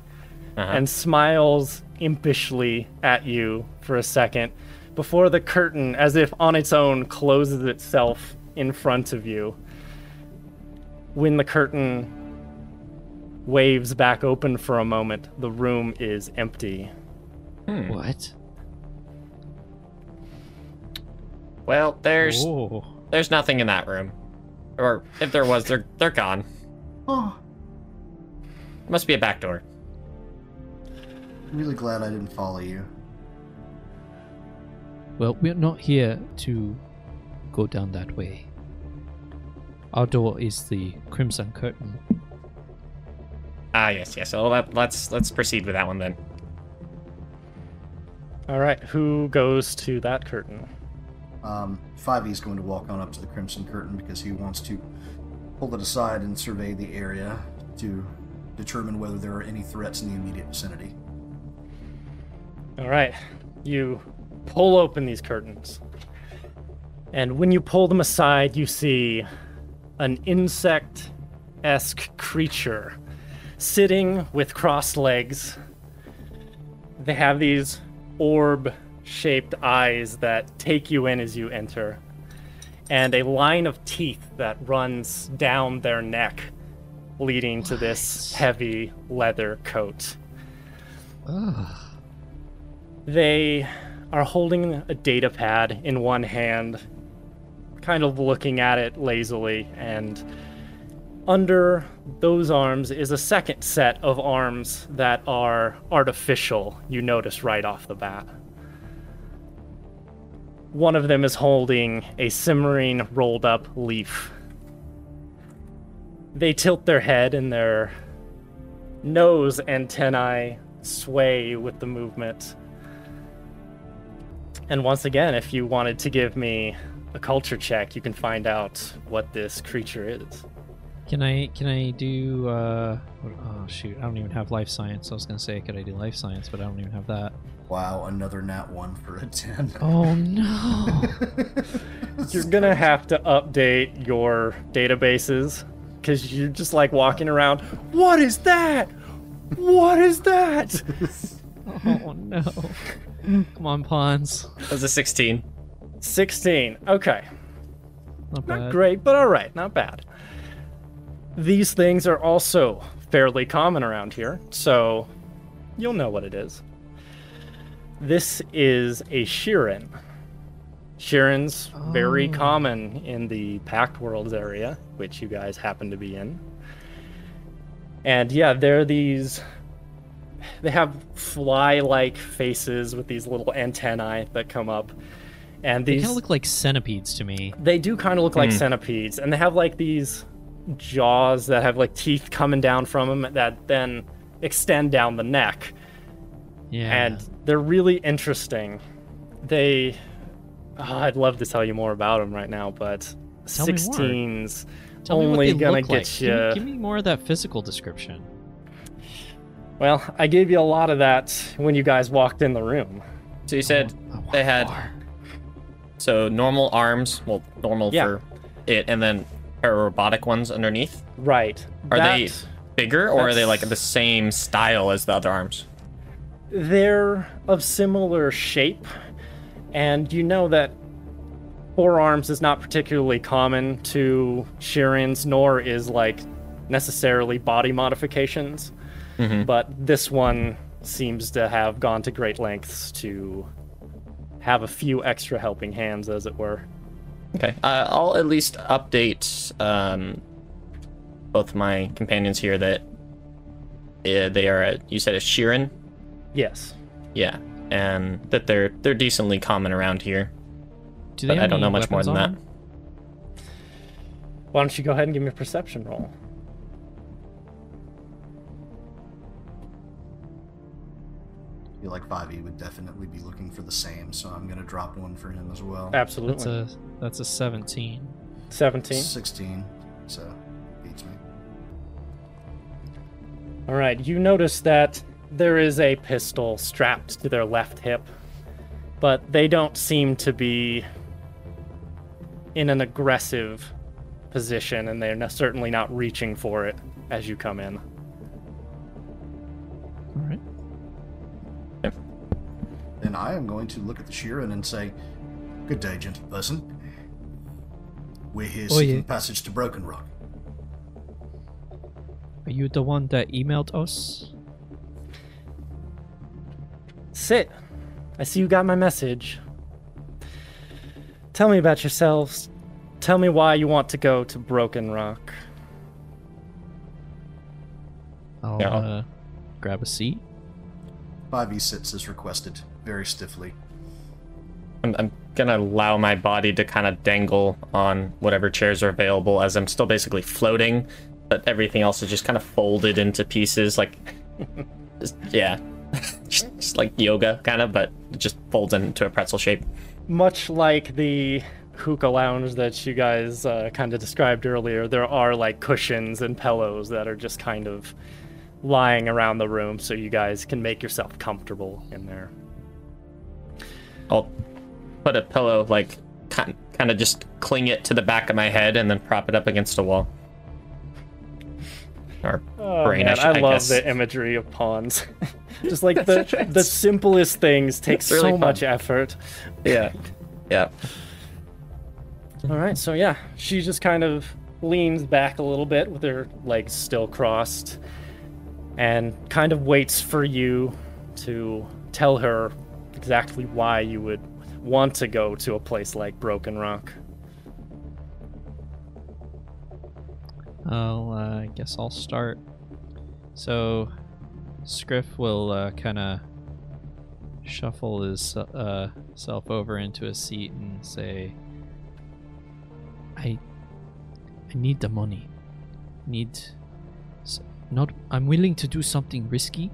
Uh-huh. and smiles impishly at you for a second before the curtain, as if on its own, closes itself in front of you. When the curtain waves back open for a moment, the room is empty. What? Well, there's Oh. there's nothing in that room, or if there was, they're they're gone. Oh, Must be a back door. Really glad I didn't follow you. Well, we're not here to go down that way. Our door is the Crimson Curtain. Ah, yes, yes. So let, let's let's proceed with that one then. All right, who goes to that curtain? Um, 5e is going to walk on up to the Crimson Curtain because he wants to pull it aside and survey the area to determine whether there are any threats in the immediate vicinity. All right, you pull open these curtains. And when you pull them aside, you see an insect esque creature sitting with crossed legs. They have these orb shaped eyes that take you in as you enter, and a line of teeth that runs down their neck, leading to this heavy leather coat. Ah. They are holding a data pad in one hand, kind of looking at it lazily, and under those arms is a second set of arms that are artificial, you notice right off the bat. One of them is holding a simmering, rolled up leaf. They tilt their head and their nose antennae sway with the movement. And once again, if you wanted to give me a culture check, you can find out what this creature is. Can I can I do uh what, oh shoot, I don't even have life science. I was gonna say could I do life science, but I don't even have that. Wow, another nat 1 for a 10. Oh no. You're gonna have to update your databases because you're just like walking around. What is that? What is that? oh no. Mm. Come on, Pons. That was a 16. 16. Okay. Not Not great, but all right, not bad. These things are also fairly common around here, so you'll know what it is. This is a Shirren. Shirren's very Oh. common in the Pact Worlds area, which you guys happen to be in. And yeah, they're these. They have fly like faces with these little antennae that come up. And They these kind of look like centipedes to me. they do kind of look like hmm. centipedes, and they have like these jaws that have like teeth coming down from them that then extend down the neck, Yeah. and they're really interesting. They, oh, I'd love to tell you more about them right now, but Tell me more. 16's Tell me what only they gonna look get like. you. Give me, give me more of that physical description. Well, I gave you a lot of that when you guys walked in the room. So you said oh, I they had more. so normal arms, well, normal Yeah. for it, and then robotic ones underneath. Right. Are they bigger, or are they like the same style as the other arms? They're of similar shape, and you know that forearms is not particularly common to Shirrens, nor is like necessarily body modifications. Mhm. But this one seems to have gone to great lengths to have a few extra helping hands, as it were. Okay, uh, I'll at least update um, both my companions here that uh, they are. A, you said a Shirren, Yes. yeah, and that they're they're decently common around here. Do but they I don't any know much more than on that. Why don't you go ahead and give me a perception roll? Feel like 5e would definitely be looking for the same, so I'm going to drop one for him as well. That's Absolutely. a that's a 17. 17. 16, so beats me. All right, you notice that there is a pistol strapped to their left hip, but they don't seem to be in an aggressive position, and they're certainly not reaching for it as you come in. All right. Then I am going to look at the Shirren and then say, Good day, gentle person. We're here Oh, seeking yeah. passage to Broken Rock. Are you the one that emailed us? Sit. I see you got my message. Tell me about yourselves. Tell me why you want to go to Broken Rock. I'll Yeah. uh, grab a seat. 5e sits as requested, very stiffly. I'm, I'm gonna allow my body to kind of dangle on whatever chairs are available as I'm still basically floating, but everything else is just kind of folded into pieces, like, just, yeah, just, just like yoga kind of, but it just folds into a pretzel shape. Much like the hookah lounge that you guys uh, kind of described earlier, there are like cushions and pillows that are just kind of lying around the room so you guys can make yourself comfortable in there. I'll put a pillow like kind kind of just cling it to the back of my head and then prop it up against a wall. Or Oh, brain, man, I, I, I love guess. the imagery of Pons. just like the the simplest things take really so much effort. Yeah, yeah. All right, so yeah, she just kind of leans back a little bit with her legs still crossed and kind of waits for you to tell her exactly why you would want to go to a place like Broken Rock. I'll, uh, I guess I'll start. So, Scrif will uh, kind of shuffle his uh, self over into a seat and say, "I, I need the money. Need, not. I'm willing to do something risky.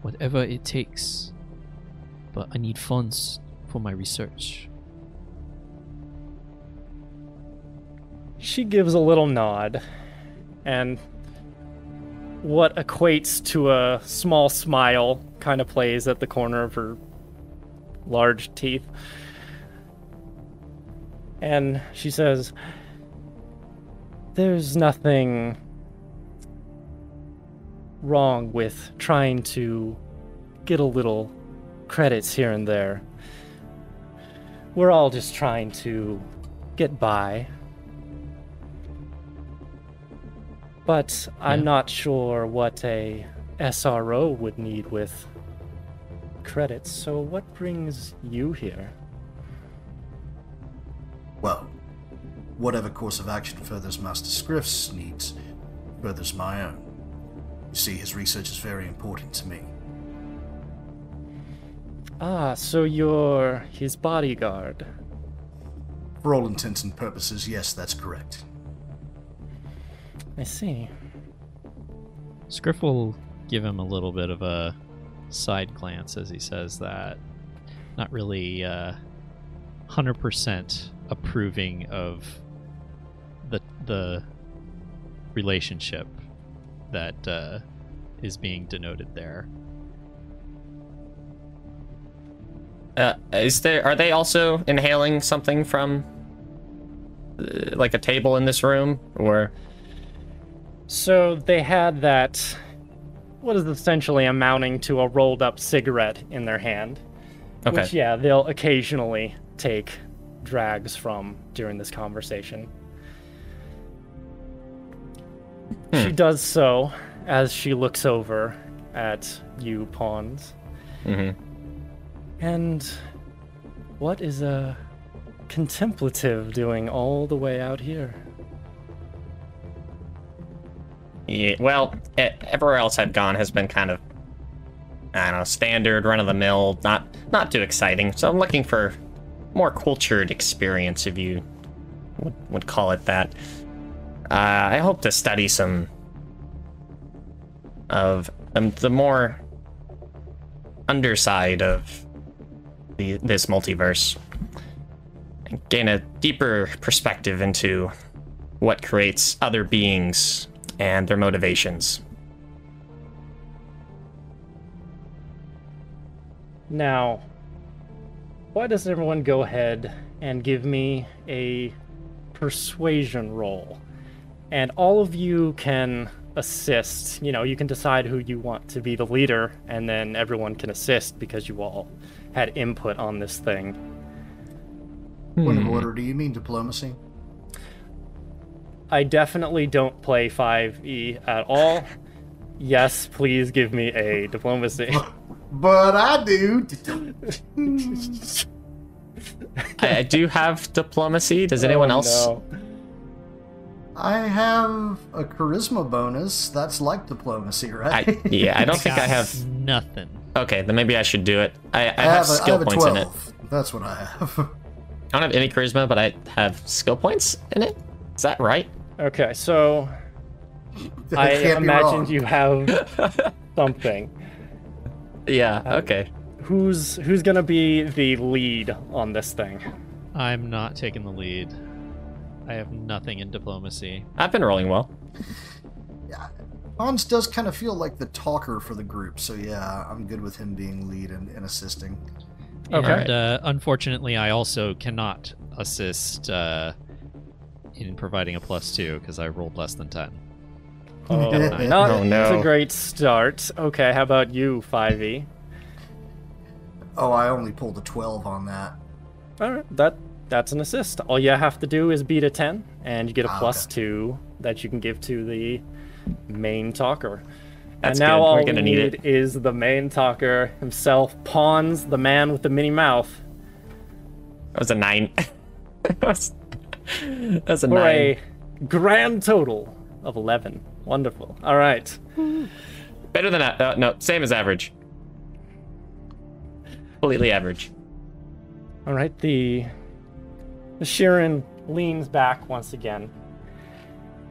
Whatever it takes. But I need funds for my research." She gives a little nod and what equates to a small smile kind of plays at the corner of her large teeth. And she says, There's nothing wrong with trying to get a little credits here and there. We're all just trying to get by. But I'm Yeah. not sure what a SRO would need with credits. So what brings you here? Well, whatever course of action furthers Master Scrif's needs furthers my own. You see, his research is very important to me. Ah, so you're his bodyguard. For all intents and purposes, yes, that's correct. I see. Scrif will give him a little bit of a side glance as he says that. Not really uh, 100% approving of the the relationship that uh, is being denoted there. Uh, is there? Are they also inhaling something from, uh, like a table in this room, or? So they had that, what is essentially amounting to a rolled up cigarette in their hand. Okay. Which, yeah, they'll occasionally take drags from during this conversation. She does so as she looks over at you, Pons. hmm And what is a contemplative doing all the way out here? Yeah, well, everywhere else I've gone has been kind of, I don't know, standard, run of the mill, not not too exciting. So I'm looking for more cultured experience, if you would, would call it that. Uh, I hope to study some of um, the more underside of the, this multiverse, and gain a deeper perspective into what creates other beings and their motivations. Now, why doesn't everyone go ahead and give me a persuasion roll? And all of you can assist. You know, you can decide who you want to be the leader, and then everyone can assist because you all had input on this thing. Point of hmm. order, do you mean diplomacy? I definitely don't play 5e at all. Yes, please give me a diplomacy. But I do. I, I do have diplomacy. Does anyone Oh, else? no. I have a charisma bonus. That's like diplomacy, right? I, yeah, I don't think I have. nothing. Okay, then maybe I should do it. I, I, I have, have, a, I skill have a points 12. in it. That's what I have. I don't have any charisma, but I have skill points in it. Is that right? Okay, so I can't imagine you have something. Yeah. Uh, Okay. Who's who's gonna be the lead on this thing? I'm not taking the lead. I have nothing in diplomacy. I've been rolling well. Hans does kind of feel like the talker for the group, so yeah, I'm good with him being lead and, and assisting. Okay. And uh, unfortunately, I also cannot assist uh, in providing a plus two because I rolled less than ten. Oh, Oh, not no. it's a great start. Okay, how about you, 5e? Oh, I only pulled a 12 on that. All right, that that's an assist. All you have to do is beat a 10, and you get a Ah, plus okay. two that you can give to the main talker. That's and now good. all We're gonna need need it. is the main talker himself, Pons, the man with the mini mouth, That was a nine. that was that was a for nine. a grand total of 11. Wonderful. All right. Better than that. Uh, no, same as average. Completely average. All right, the the Shirren leans back once again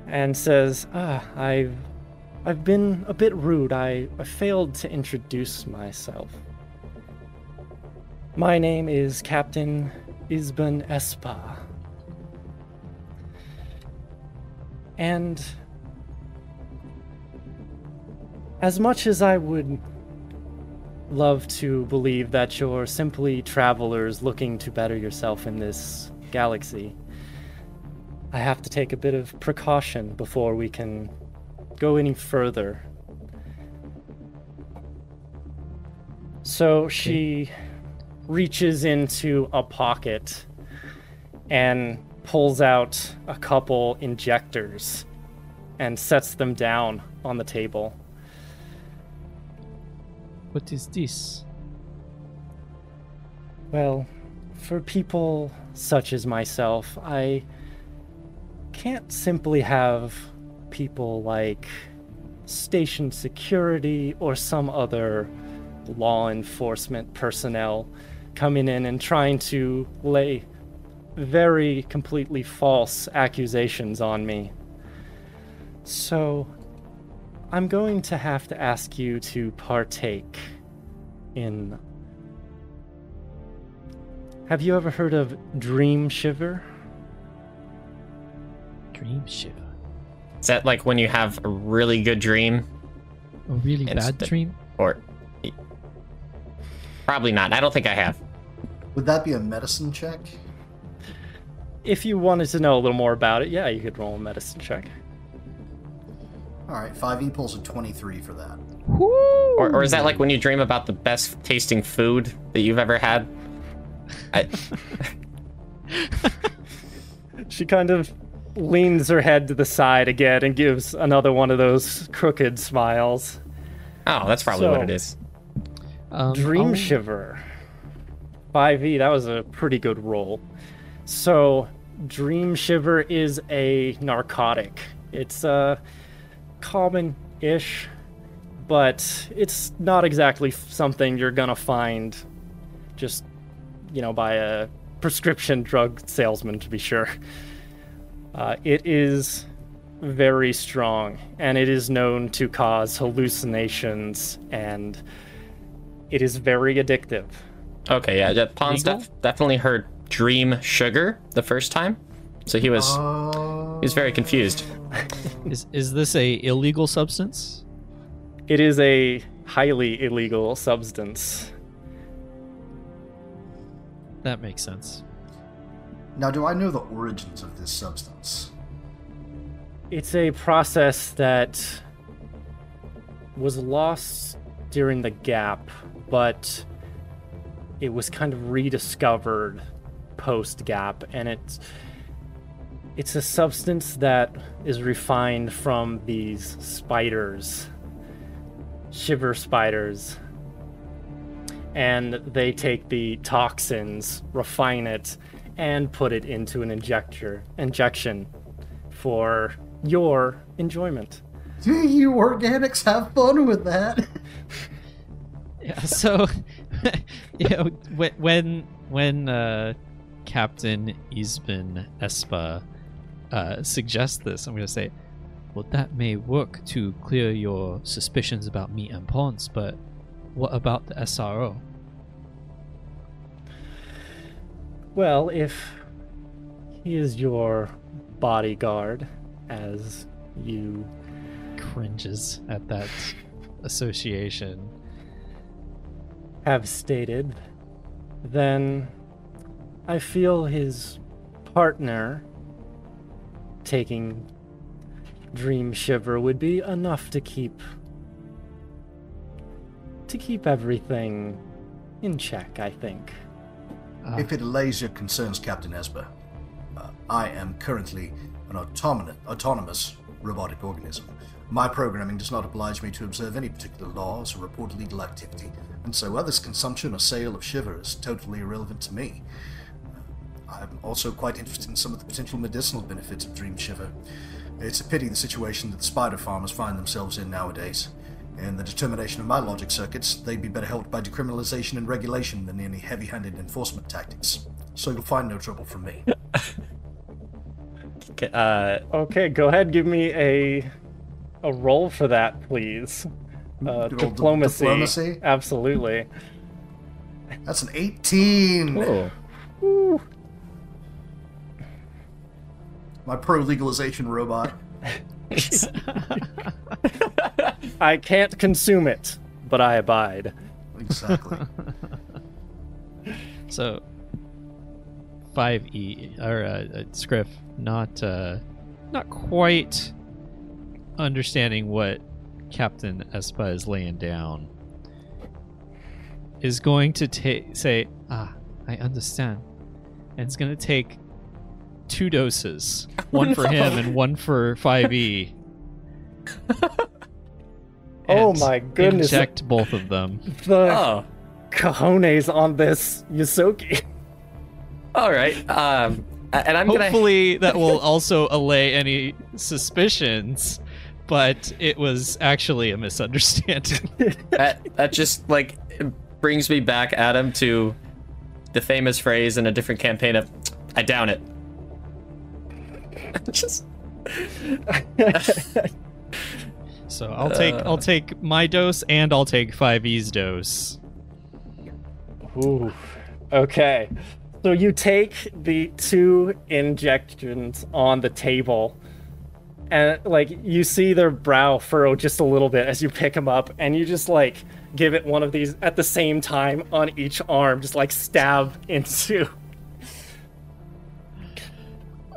and says, "Ah, I've I've been a bit rude. I, I failed to introduce myself. My name is Captain Isban Espa. And as much as I would love to believe that you're simply travelers looking to better yourself in this galaxy. I have to take a bit of precaution before we can go any further. So she reaches into a pocket and pulls out a couple injectors and sets them down on the table. What is this? Well, for people such as myself, I can't simply have people like station security or some other law enforcement personnel coming in and trying to lay very completely false accusations on me. So, I'm going to have to ask you to partake in have you ever heard of Dream Shiver? Dream shiver. Is that like when you have a really good dream, A really It's bad dream? or probably not? I don't think I have. Would that be a medicine check? If you wanted to know a little more about it, yeah, you could roll a medicine check. All right, 5e pulls a 23 for that. Or, or is that like when you dream about the best tasting food that you've ever had? I, She kind of leans her head to the side again and gives another one of those crooked smiles. oh, that's probably what it is. Um, Dream I'll- Shiver. 5e, that was a pretty good roll. So, Dream Shiver is a narcotic. It's uh, common ish, but it's not exactly something you're gonna find just, you know, by a prescription drug salesman, to be sure. Uh, it is very strong, and it is known to cause hallucinations and it is very addictive. Okay, yeah, yeah Pons def- definitely heard dream sugar the first time, so he was Uh, he was very confused. Is is this a illegal substance? It is a highly illegal substance. That makes sense. Now, do I know the origins of this substance? It's a process that was lost during the gap, but it was kind of rediscovered post gap, and it's it's a substance that is refined from these spiders, shiver spiders, and they take the toxins, refine it, and put it into an injector injection for your enjoyment. Do you organics have fun with that. Yeah, so you know when when when uh, Captain Isbin Espa uh, suggests this, I'm going to say, well, that may work to clear your suspicions about me and Pons, but what about the SRO? Well, if he is your bodyguard, as you Cringes at that association. have stated, then I feel his partner taking Dream Shiver would be enough to keep to keep everything in check, I think. Ah, If it allays your concerns, Captain Esper, uh, I am currently an autonomous, autonomous robotic organism. My programming does not oblige me to observe any particular laws or report illegal activity, and so others' consumption or sale of shiver is totally irrelevant to me. Uh, I'm also quite interested in some of the potential medicinal benefits of Dream Shiver. It's a pity the situation that the spider farmers find themselves in nowadays. In the determination of my logic circuits, they'd be better helped by decriminalization and regulation than any heavy handed enforcement tactics. So you'll find no trouble from me. Okay, Uh, Okay, go ahead, give me a a roll for that, please. Uh, Good old diplomacy. diplomacy? Absolutely. That's an 18! oh, My pro legalization robot. I can't consume it, but I abide. Exactly. So, five E or uh, uh, Scrif, not uh, not quite understanding what Captain Espa is laying down, is going to ta- say, "Ah, I understand," and it's going to take two doses, one for him and one for five E. Oh my goodness. Inject both of them. The oh, cojones on this Ysoki. all right. Um, and I'm gonna. Hopefully, that will also allay any suspicions, but it was actually a misunderstanding. that, that just like brings me back, Adam, to the famous phrase in a different campaign of "I down it." just so I'll take I'll uh. take my dose and I'll take 5e's dose. Ooh. Okay. So you take the two injections on the table, and like you see their brow furrow just a little bit as you pick them up, and you just like give it one of these at the same time on each arm, just like stab into.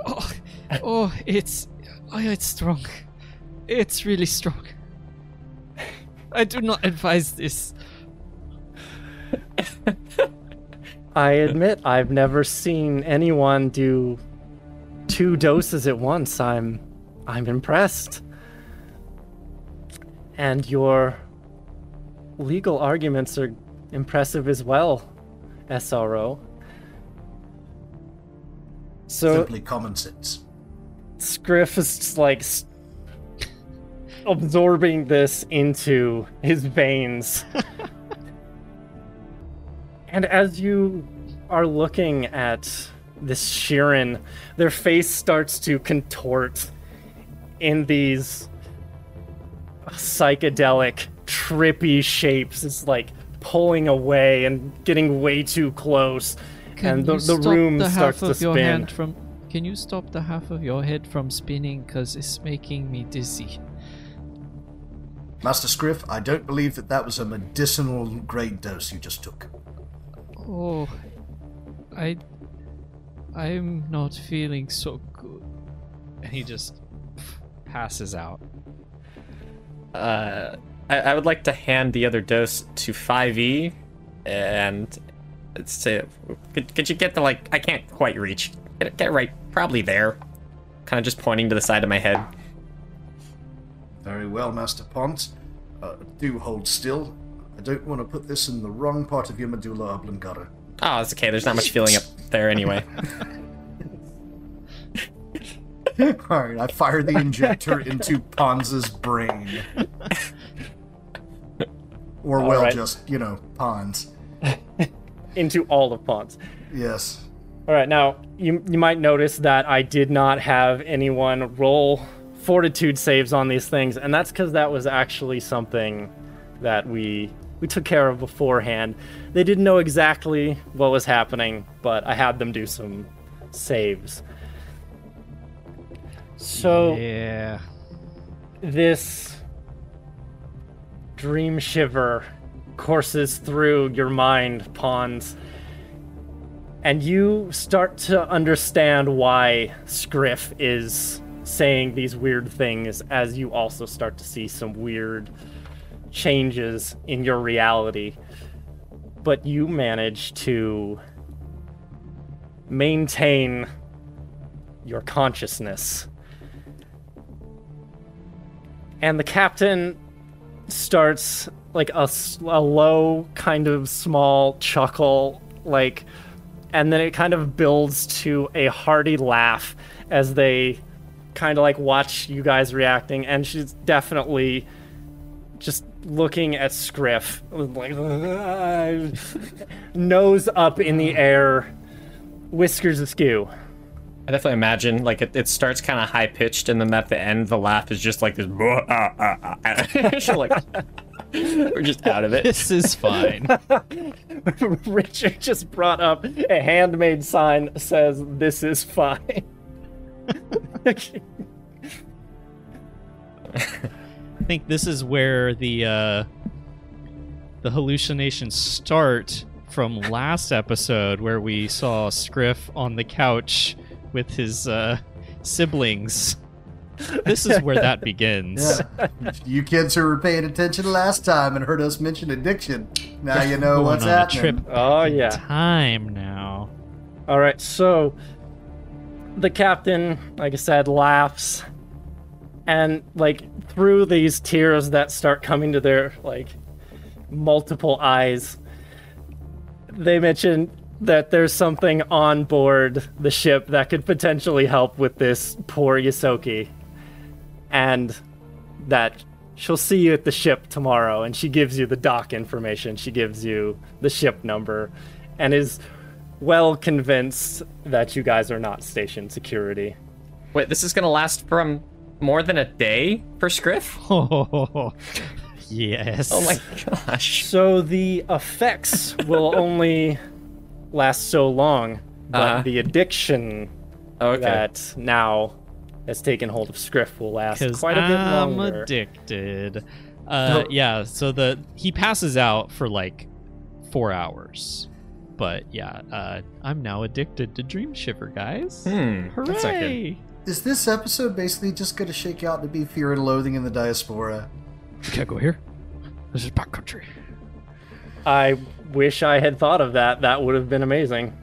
Oh, oh, it's oh, it's strong. It's really strong. I do not advise this. I admit I've never seen anyone do two doses at once. I'm I'm impressed. And your legal arguments are impressive as well, SRO. So Simply common sense. Scrif is just like s- absorbing this into his veins. and as you are looking at this Shirren, their face starts to contort in these psychedelic, trippy shapes. It's like pulling away and getting way too close. and the, the room starts to spin. from? Can you stop the half of your head from spinning? Cause it's making me dizzy. Master Scrif, I don't believe that that was a medicinal grade dose you just took. Oh, I, I'm not feeling so good. And he just passes out. uh, I, I would like to hand the other dose to 5e and say, could, could you get the, like, I can't quite reach. Get it, get it right, probably there. Kind of just pointing to the side of my head. Very well, Master Pons. Uh, do hold still. I don't want to put this in the wrong part of your medulla oblongata. Oh, it's okay. There's not much feeling up there anyway. Alright, I fire the injector into Pons's brain. Or, well, Alright. just, you know, Pons. Into all of Pons. Yes. All right, now you you might notice that I did not have anyone roll fortitude saves on these things, and that's because that was actually something that we we took care of beforehand. They didn't know exactly what was happening, but I had them do some saves. So Yeah. this dream shiver courses through your mind, Pons, and you start to understand why Scrif is saying these weird things as you also start to see some weird changes in your reality. But you manage to maintain your consciousness. And the captain starts like a, a low kind of small chuckle like and then it kind of builds to a hearty laugh as they kind of like watch you guys reacting and she's definitely just looking at Scrif like nose up in the air whiskers askew I definitely imagine like it, it starts kind of high pitched, and then at the end, the laugh is just like this. "Blah, ah, ah, ah." Like, we're just out of it. This is fine. Richard just brought up a handmade sign that says this is fine. I think this is where the uh, the hallucinations start from last episode, where we saw Scrif on the couch with his uh, siblings. This is where that begins. Yeah. you kids who were paying attention last time and heard us mention addiction. Now you know Going what's on a happening. trip. oh yeah. Time now. All right, so the captain, like I said, laughs, and like through these tears that start coming to their like multiple eyes, they mention that there's something on board the ship that could potentially help with this poor Ysoki, and that she'll see you at the ship tomorrow, and she gives you the dock information. She gives you the ship number, and is well convinced that you guys are not station security. Wait, this is gonna last from more than a day for Scrif? Oh, yes. Oh my gosh. So the effects will only last so long, but Uh-huh. the addiction Okay. that now has taken hold of Scrif will last Because quite a bit longer. I'm addicted. Uh, yeah. So the he passes out for like four hours, but yeah, uh, I'm now addicted to Dream Shiver, guys. Hmm. Hooray! That's not good. Is this episode basically just going to shake out to be fear and loathing in the diaspora? You can't go here. This is backcountry. I wish I had thought of that. That would have been amazing.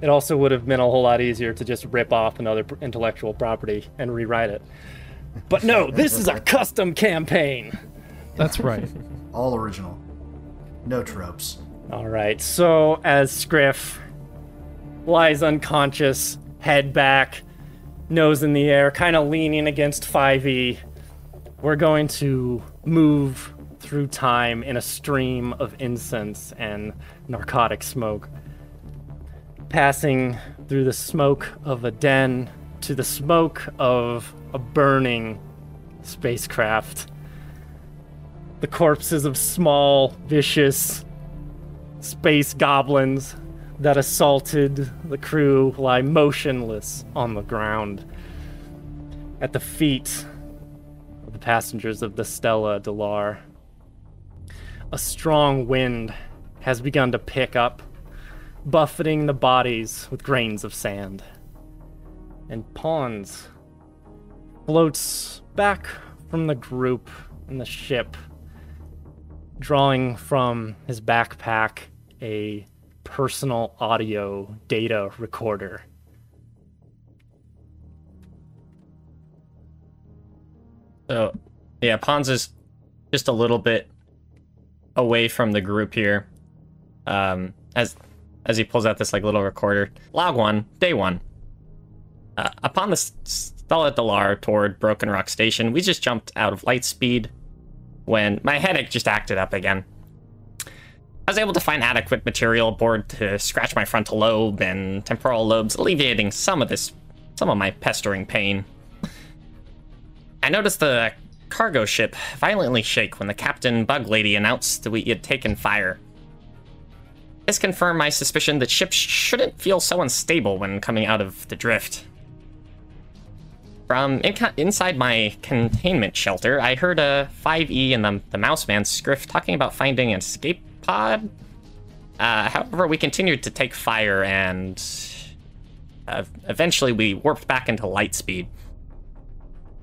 It also would have been a whole lot easier to just rip off another intellectual property and rewrite it. But no, this is a custom campaign. That's right. All original. No tropes. All right. So as Scrif lies unconscious, head back, nose in the air, kind of leaning against 5e, we're going to move through time in a stream of incense and narcotic smoke. Passing through the smoke of a den to the smoke of a burning spacecraft. The corpses of small, vicious space goblins that assaulted the crew lie motionless on the ground. At the feet of the passengers of the Stella Delar, a strong wind has begun to pick up, buffeting the bodies with grains of sand. And Pons floats back from the group in the ship drawing from his backpack a personal audio data recorder. So, yeah, Pons is just a little bit away from the group here. Um, as as he pulls out this like little recorder. Log one, day one. Uh, upon the Stella Delar toward Broken Rock Station, we just jumped out of light speed when my headache just acted up again. I was able to find adequate material aboard to scratch my frontal lobe and temporal lobes, alleviating some of this, some of my pestering pain. I noticed the cargo ship violently shake when the captain bug lady announced that we had taken fire. This confirmed my suspicion that ships shouldn't feel so unstable when coming out of the drift. From in inside my containment shelter, I heard a 5E and the, the mouse man Scrif talking about finding an escape pod. Uh, however, we continued to take fire and uh, eventually we warped back into light speed.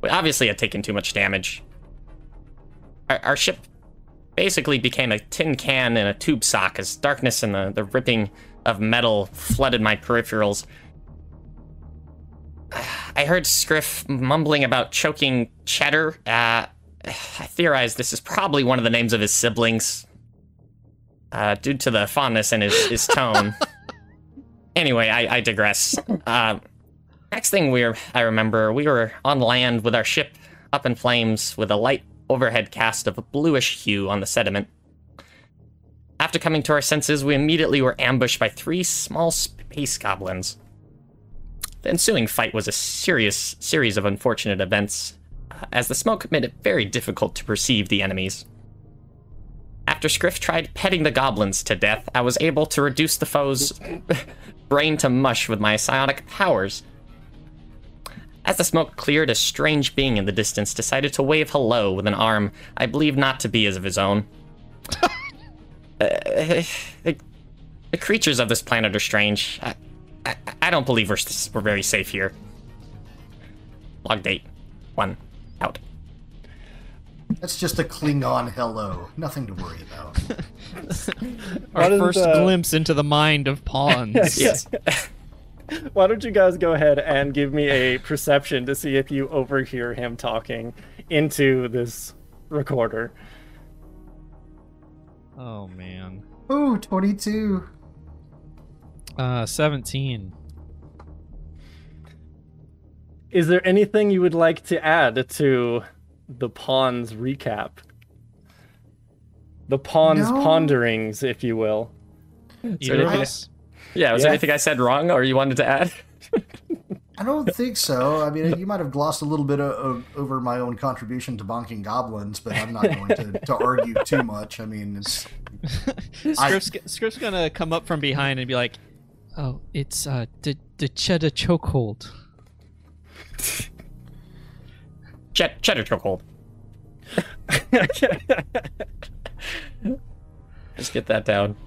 We obviously had taken too much damage. Our, our ship basically became a tin can in a tube sock as darkness and the, the ripping of metal flooded my peripherals. I heard Scrif mumbling about choking Cheddar. Uh, I theorize this is probably one of the names of his siblings, uh, due to the fondness in his, his tone. anyway, I, I digress. Uh, next thing we I remember, we were on land with our ship up in flames with a light overhead cast of a bluish hue on the sediment. After coming to our senses, we immediately were ambushed by three small space goblins. The ensuing fight was a serious series of unfortunate events, uh, as the smoke made it very difficult to perceive the enemies. After Scrif tried petting the goblins to death, I was able to reduce the foe's brain to mush with my psionic powers. As the smoke cleared, a strange being in the distance decided to wave hello with an arm I believe not to be as of his own. uh, the, the, creatures of this planet are strange. I, I, I don't believe we're, we're very safe here. Log date. One. Out. That's just a Klingon hello. Nothing to worry about. Our first uh... glimpse into the mind of Pons. yes. Why don't you guys go ahead and give me a perception to see if you overhear him talking into this recorder? Oh man. Ooh, 22. Uh 17. Is there anything you would like to add to the Pons recap? The Pons no. ponderings, if you will. Either of us? Yeah, was yeah. there anything I said wrong or you wanted to add? I don't think so. I mean, you might have glossed a little bit of, of, over my own contribution to bonking goblins, but I'm not going to, to argue too much. I mean, it's. Scrif's, I, Scrif's gonna come up from behind and be like, "Oh, it's uh, the the cheddar chokehold." Ch- cheddar chokehold. Let's get that down.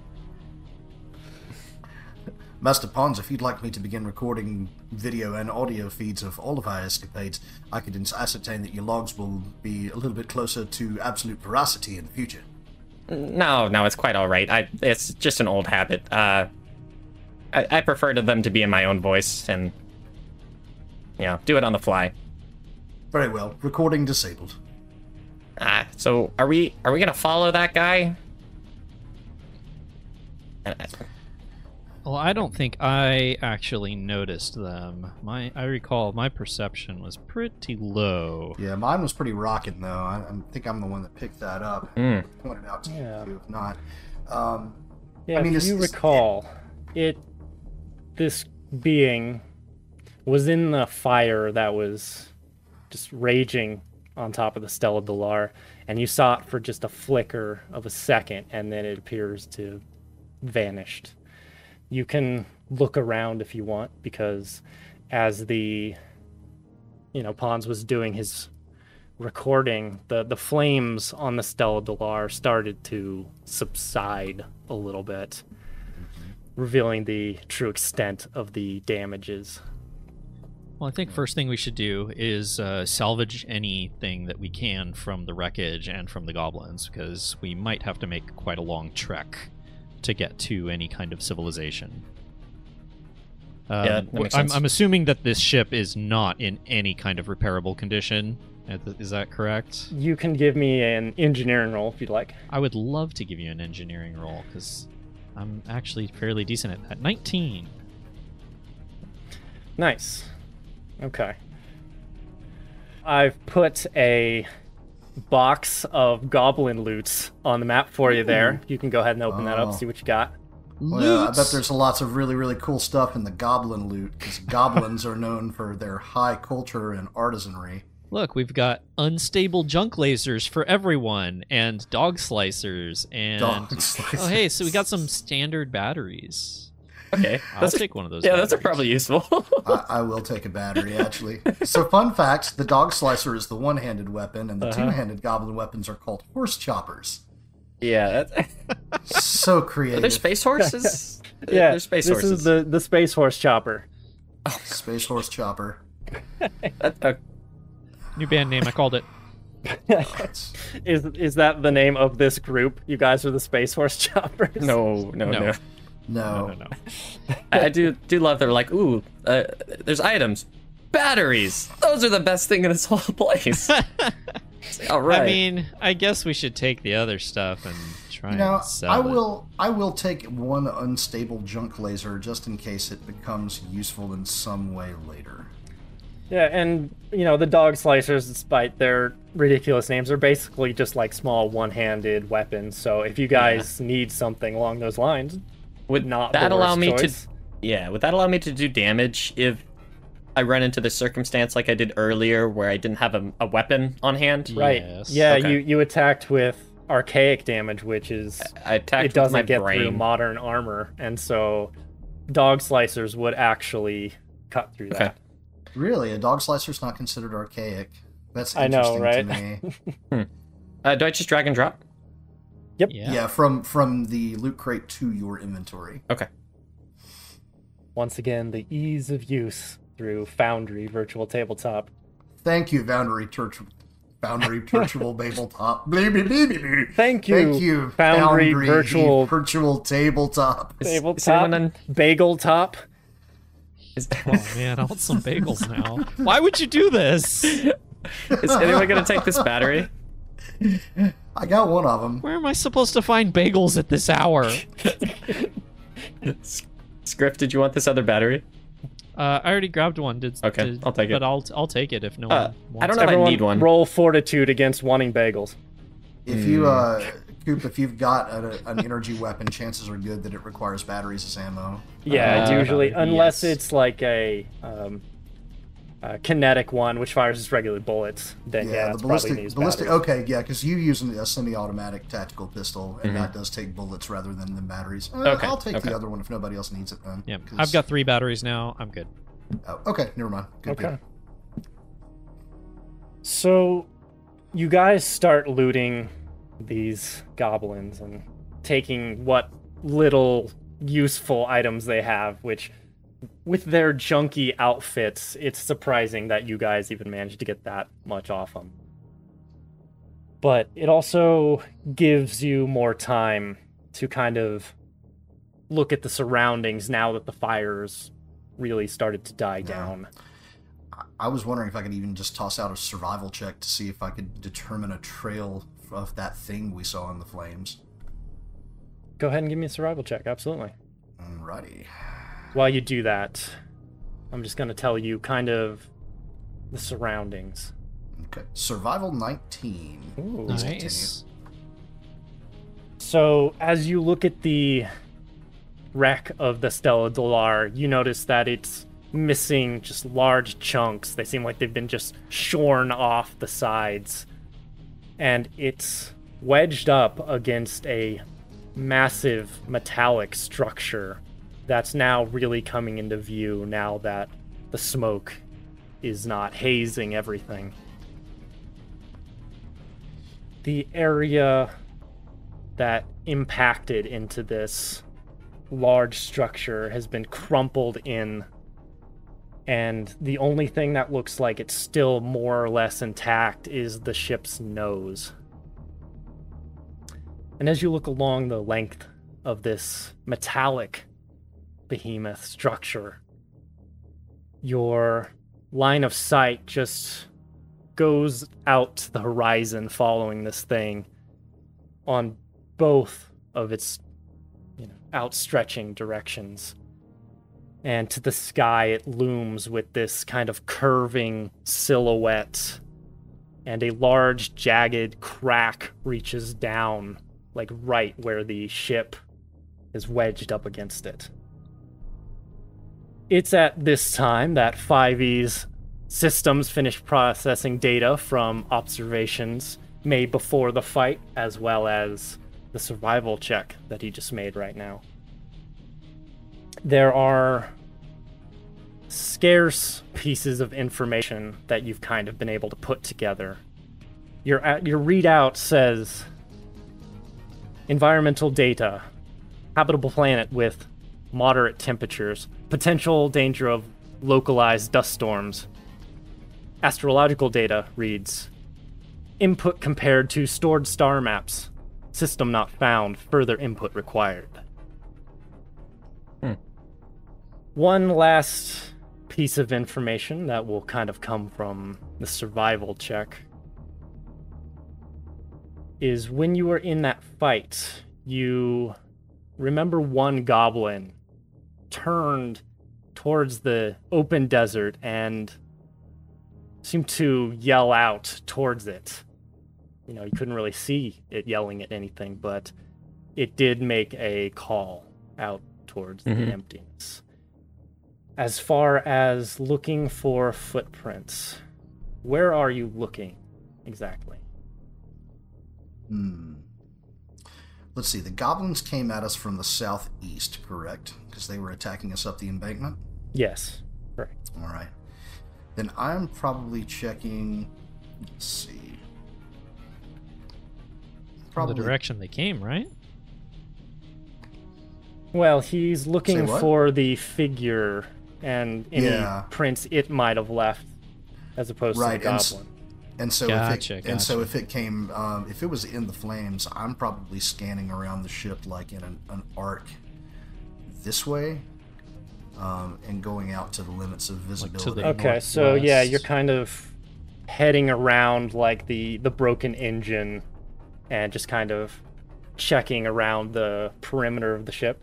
Master Pons, if you'd like me to begin recording video and audio feeds of all of our escapades, I could ascertain that your logs will be a little bit closer to absolute veracity in the future. No, no, it's quite all right. I, it's just an old habit. Uh, I, I prefer to them to be in my own voice and, you know, do it on the fly. Very well. Recording disabled. Ah, so are we are we gonna follow that guy? Well, I don't think I actually noticed them. My, I recall my perception was pretty low. Yeah, mine was pretty rocking though. I, I think I'm the one that picked that up. Mm. Pointed out to yeah. you, if not. Um, yeah, I mean, if you recall, it, it this being was in the fire that was just raging on top of the Stella Delar, and you saw it for just a flicker of a second, and then it appears to vanished you can look around if you want because as the you know Pons was doing his recording, the the flames on the Stella Delar started to subside a little bit, mm-hmm. revealing the true extent of the damages. Well, I think first thing we should do is uh, salvage anything that we can from the wreckage and from the goblins, because we might have to make quite a long trek to get to any kind of civilization. Um, Yeah, that makes I'm, sense. I'm assuming that this ship is not in any kind of repairable condition. Is that correct? You can give me an engineering roll if you'd like. I would love to give you an engineering roll because I'm actually fairly decent at that. 19. Nice. Okay. I've put a box of goblin loots on the map for you there. You can go ahead and open that Oh. up, see what you got. Well, yeah, I bet there's lots of really, really cool stuff in the goblin loot, because goblins are known for their high culture and artisanry. Look, we've got unstable junk lasers for everyone, and dog slicers, and Dog oh hey, so we got some standard batteries. Okay, I'll that's take one of those. yeah, those are probably useful. I, I will take a battery, actually. So, fun fact the dog slicer is the one handed weapon, and the Uh-huh. two handed goblin weapons are called horse choppers. yeah, that's, So are creative. there space horses? Yeah, there's space this horses. This is the the space horse chopper. Space horse chopper. That- uh, New band name, I called it. is Is is that the name of this group? You guys are the space horse choppers. no, no, No. no. No. No, no, no. I I do do love they're like, ooh, uh, there's items, batteries. Those are the best thing in this whole place. All right. I mean, I guess we should take the other stuff and try Now, and sell I it. will I will take one unstable junk laser just in case it becomes useful in some way later. Yeah, and you know the dog slicers, despite their ridiculous names, are basically just like small one-handed weapons. So if you guys need something along those lines, would not the that allow worst me choice. to? Yeah, would that allow me to do damage if I run into the circumstance like I did earlier, where I didn't have a, a weapon on hand? right? Yes. Yeah, Okay. you you attacked with archaic damage, which is I attacked it doesn't my get brain. through modern armor, and so dog slicers would actually cut through Okay. that. Really, a dog slicer's not considered archaic. That's I know, interesting right? to me. Uh, do I just drag and drop? Yeah. yeah, from from the loot crate to your inventory. Okay. Once again, the ease of use through Foundry Virtual Tabletop. Thank you, Boundary Church. Boundary Virtual Tabletop. Thank you, Thank you, Foundry Virtual Virtual Tabletop. Is Tabletop, anyone on- Bagel Top. Is, Oh man, I want some bagels now. Why would you do this? is anyone gonna take this battery? I got one of them. Where am I supposed to find bagels at this hour? Script, did you want this other battery? Uh, I already grabbed one. Did, Okay, did- I'll take it. But I'll I'll take it if no Uh, one I don't know it. if I Everyone need one. roll fortitude against wanting bagels. If you, uh, Coop, if you've got a, an energy weapon, chances are good that it requires batteries as ammo. Yeah, Uh, usually, unless yes. it's like a, um, a kinetic one, which fires just regular bullets. Then yeah, Yeah, the ballistic. needs ballistic okay, yeah, because you're using a semi-automatic tactical pistol, and Mhm. that does take bullets rather than the batteries. Uh, Okay, I'll take okay. the other one if nobody else needs it then. Yeah, 'cause- I've got three batteries now. I'm good. Oh, okay, never mind. Good, Okay. good. So, you guys start looting these goblins and taking what little useful items they have, which, with their junky outfits, it's surprising that you guys even managed to get that much off them. But it also gives you more time to kind of look at the surroundings now that the fires really started to die down. I- was wondering if I could even just toss out a survival check to see if I could determine a trail of that thing we saw in the flames. Go ahead and give me a survival check, absolutely. Alrighty. While you do that, I'm just going to tell you kind of the surroundings. Okay. Survival 19. Ooh. Please Nice. So, as you look at the wreck of the Stella Dolar, you notice that it's missing just large chunks. They seem like they've been just shorn off the sides. And it's wedged up against a massive metallic structure that's now really coming into view now that the smoke is not hazing everything. The area that impacted into this large structure has been crumpled in And the only thing that looks like it's still more or less intact is the ship's nose. And as you look along the length of this metallic behemoth structure, your line of sight just goes out to the horizon following this thing on both of its you know outstretching directions. And to the sky it looms with this kind of curving silhouette and a large jagged crack reaches down like right where the ship is wedged up against it it's at this time that 5e's systems finish processing data from observations made before the fight as well as the survival check that he just made right now there are scarce pieces of information that you've kind of been able to put together. Your uh, your readout says environmental data, habitable planet with moderate temperatures, potential danger of localized dust storms. Astrological data reads input compared to stored star maps. System not found, further input required. Hmm. One last piece of information that will kind of come from the survival check is when you were in that fight, you remember one goblin turned towards the open desert and seemed to yell out towards it. You know, you couldn't really see it yelling at anything, but it did make a call out towards Mhm. the emptiness. As far as looking for footprints, where are you looking exactly? Hmm. Let's see. The goblins came at us from the southeast, correct? Because they were attacking us up the embankment. Yes, correct. All right. Then I'm probably checking. Let's see. From the direction they came, right? Well, he's looking for the figure and any Yeah. prints it might have left, as opposed Right, to the and s- goblin. And so, Gotcha, if it, and so if it came, um, if it was in the flames, I'm probably scanning around the ship like in an, an arc this way, um, and going out to the limits of visibility. the- Okay, so yeah, you're kind of heading around like the the broken engine, and just kind of checking around the perimeter of the ship.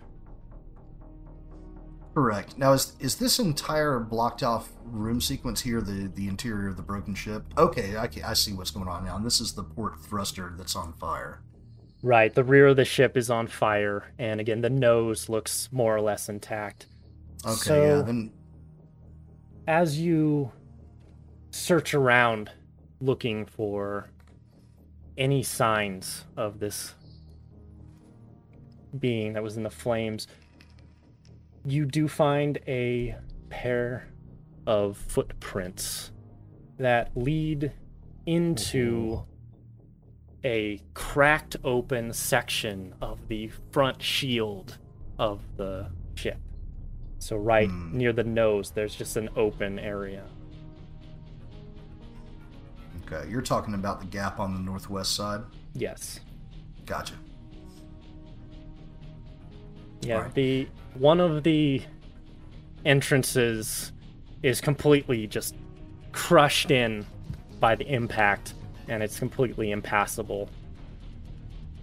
Correct. Now, is is this entire blocked off room sequence here the the interior of the broken ship? Okay, I, I see what's going on now. And this is the port thruster that's on fire. Right, the rear of the ship is on fire, and again, the nose looks more or less intact. Okay, So- yeah. Then as you search around looking for any signs of this being that was in the flames, you do find a pair of footprints that lead into a cracked open section of the front shield of the ship. So right Hmm. near the nose, there's just an open area. okay, you're talking about the gap on the northwest side. Yes. Gotcha. Yeah. Right. The one of the entrances is completely just crushed in by the impact, and it's completely impassable.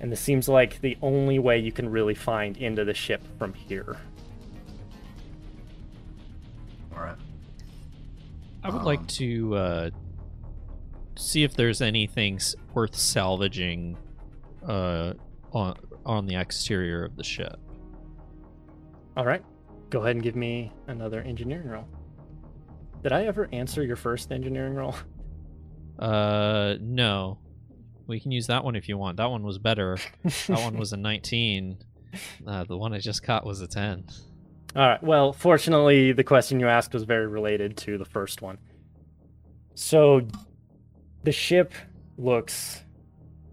And this seems like the only way you can really find into the ship from here. All right. I would Um, like to uh, see if there's anything worth salvaging uh, on on the exterior of the ship. All right. Go ahead and give me another engineering roll. Did I ever answer your first engineering roll? Uh, no, we can use that one if you want. That one was better. That one was a 19. Uh, the one I just caught was a 10. All right. Well, fortunately, the question you asked was very related to the first one. So, the ship looks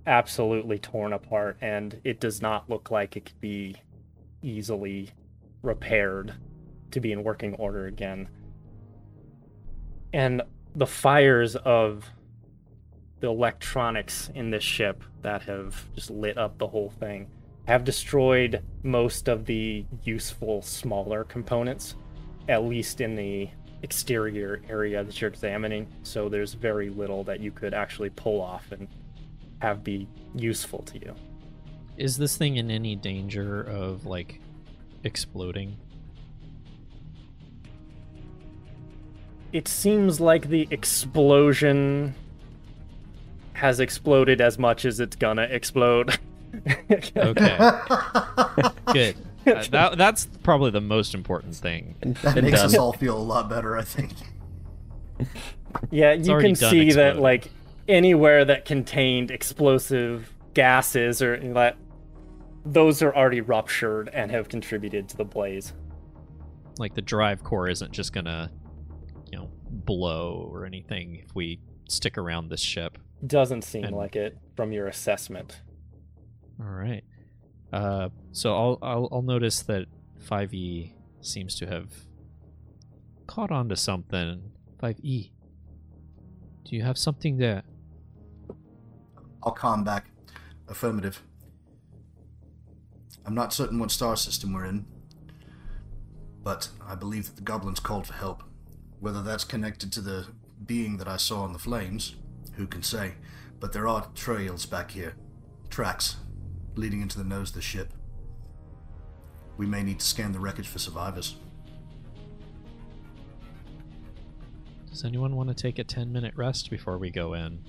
absolutely torn apart, and it does not look like it could be easily repaired to be in working order again. And the fires of the electronics in this ship that have just lit up the whole thing have destroyed most of the useful smaller components, at least in the exterior area that you're examining. So there's very little that you could actually pull off and have be useful to you. Is this thing in any danger of like exploding? It seems like the explosion has exploded as much as it's gonna explode. Okay, good. Uh, that that's probably the most important thing. that Been makes us all feel a lot better, I think. Yeah, you can done see that like anywhere that contained explosive gases or that those are already ruptured and have contributed to the blaze. Like the drive core isn't just gonna, you know, blow or anything if we stick around this ship. Doesn't seem And- like it from your assessment. All right. Uh, so I'll, I'll I'll notice that 5e seems to have caught on to something. 5e. Do you have something there? I'll calm back. Affirmative. I'm not certain what star system we're in, but I believe that the goblins called for help. Whether that's connected to the being that I saw in the flames, who can say? But there are trails back here. Tracks leading into the nose of the ship. We may need to scan the wreckage for survivors. Does anyone want to take a 10 minute rest before we go in?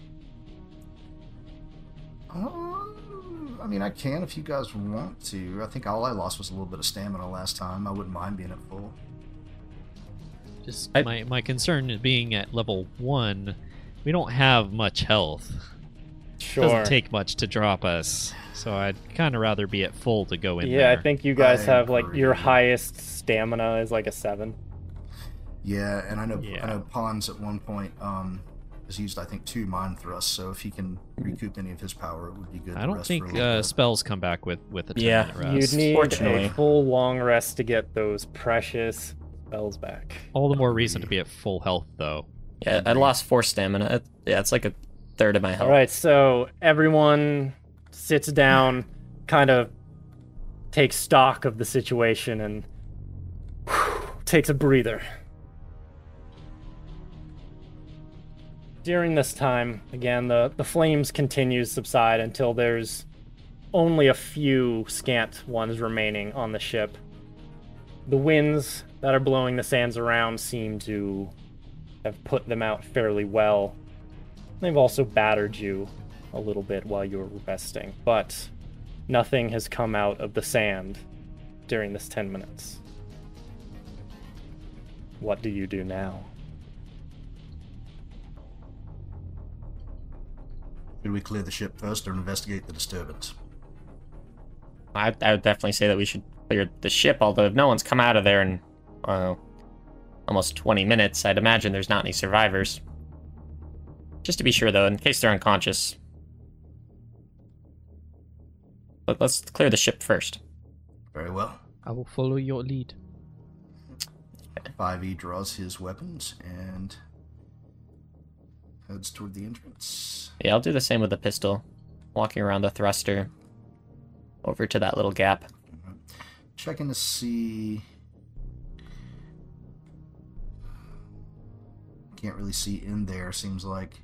Um, I mean, I can if you guys want to. I think all I lost was a little bit of stamina last time. I wouldn't mind being at full. Just I- my my concern is being at level 1, we don't have much health. Sure. Doesn't take much to drop us. So I'd kind of rather be at full to go in yeah, there. I think you guys I have like your highest stamina is like a seven. Yeah, and I know Yeah. I know Pons at one point um has used I think two mind thrusts, so if he can recoup any of his power, it would be good. I don't rest think for a uh, spells come back with with a Yeah. rest. You'd need a full long rest to get those precious spells back. All the more reason to be at full health, though. Yeah, I lost four stamina. Yeah, it's like a third of my health. All right, so everyone sits down, kind of takes stock of the situation, and takes a breather. During this time, again, the, the flames continue to subside until there's only a few scant ones remaining on the ship. The winds that are blowing the sands around seem to have put them out fairly well. They've also battered you a little bit while you were resting, but nothing has come out of the sand during this 10 minutes. What do you do now? Should we clear the ship first or investigate the disturbance? I, I would definitely say that we should clear the ship, although if no one's come out of there in uh, almost 20 minutes, I'd imagine there's not any survivors. Just to be sure, though, in case they're unconscious. Let, let's clear the ship first. Very well. I will follow your lead. 5e draws his weapons and heads toward the entrance. Yeah, I'll do the same with the pistol. Walking around the thruster over to that little gap. Checking to see. Can't really see in there, seems like.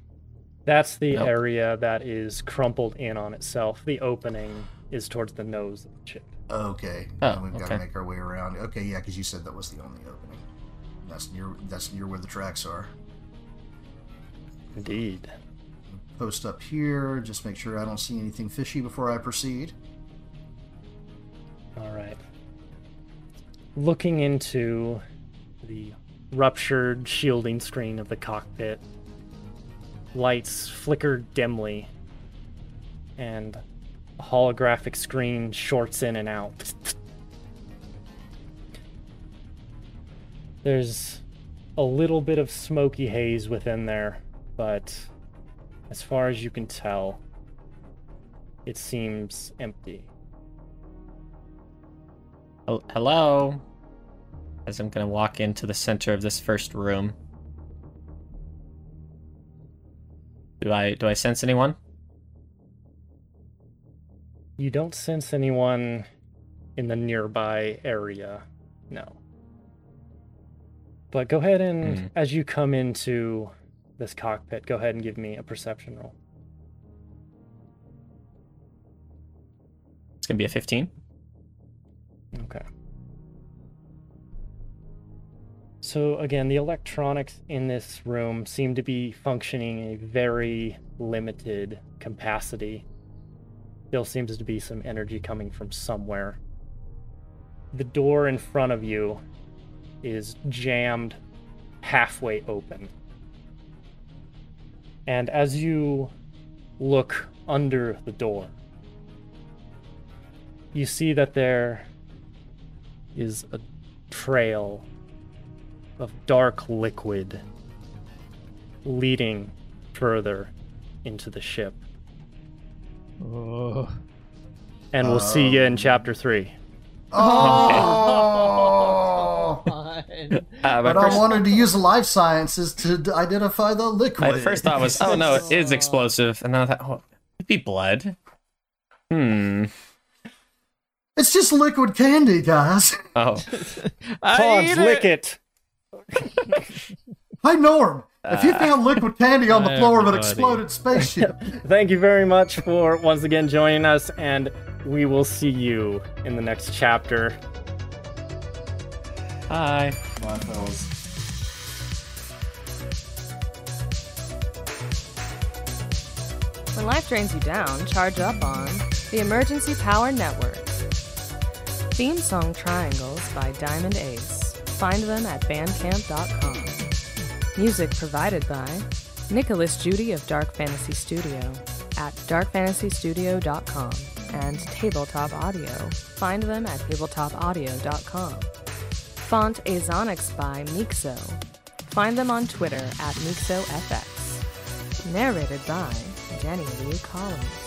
That's the Nope. area that is crumpled in on itself. The opening is towards the nose of the ship. Okay. Oh, and we've got to make our way around. Okay, yeah, because you said that was the only opening. That's near. That's near where the tracks are. Indeed. Post up here. Just make sure I don't see anything fishy before I proceed. All right. Looking into the ruptured shielding screen of the cockpit, lights flicker dimly, and a holographic screen shorts in and out. There's a little bit of smoky haze within there, but as far as you can tell, it seems empty. Hel- Hello? As I'm gonna walk into the center of this first room. Do I do I sense anyone? You don't sense anyone in the nearby area. No. But go ahead and, Hmm. as you come into this cockpit, go ahead and give me a perception roll. It's gonna be a 15. Okay. So again, the electronics in this room seem to be functioning a very limited capacity. Still seems to be some energy coming from somewhere. The door in front of you is jammed halfway open. And as you look under the door, you see that there is a trail of dark liquid leading further into the ship. Oh. And we'll see you in chapter 3. Oh! Uh, my but I wanted to use life sciences to d- identify the liquid. my first thought was, oh no, it is explosive, and then I thought, oh, it'd be blood. Hmm. It's just liquid candy, guys. Oh, Pons, lick it! Hi, Norm. If you found liquid candy on the ah, floor of an exploded spaceship, Thank you very much for once again joining us, and we will see you in the next chapter. hi. my fellas. When life drains you down, charge up on the Emergency Power Network. Theme song Triangles by Diamond Ace. Find them at bandcamp.com. Music provided by Nicholas Judy of Dark Fantasy Studio at darkfantasystudio.com and Tabletop Audio. Find them at tabletopaudio.com. Font Azonix by Mixo. Find them on Twitter at MixoFX. Narrated by Jenny Lee Collins.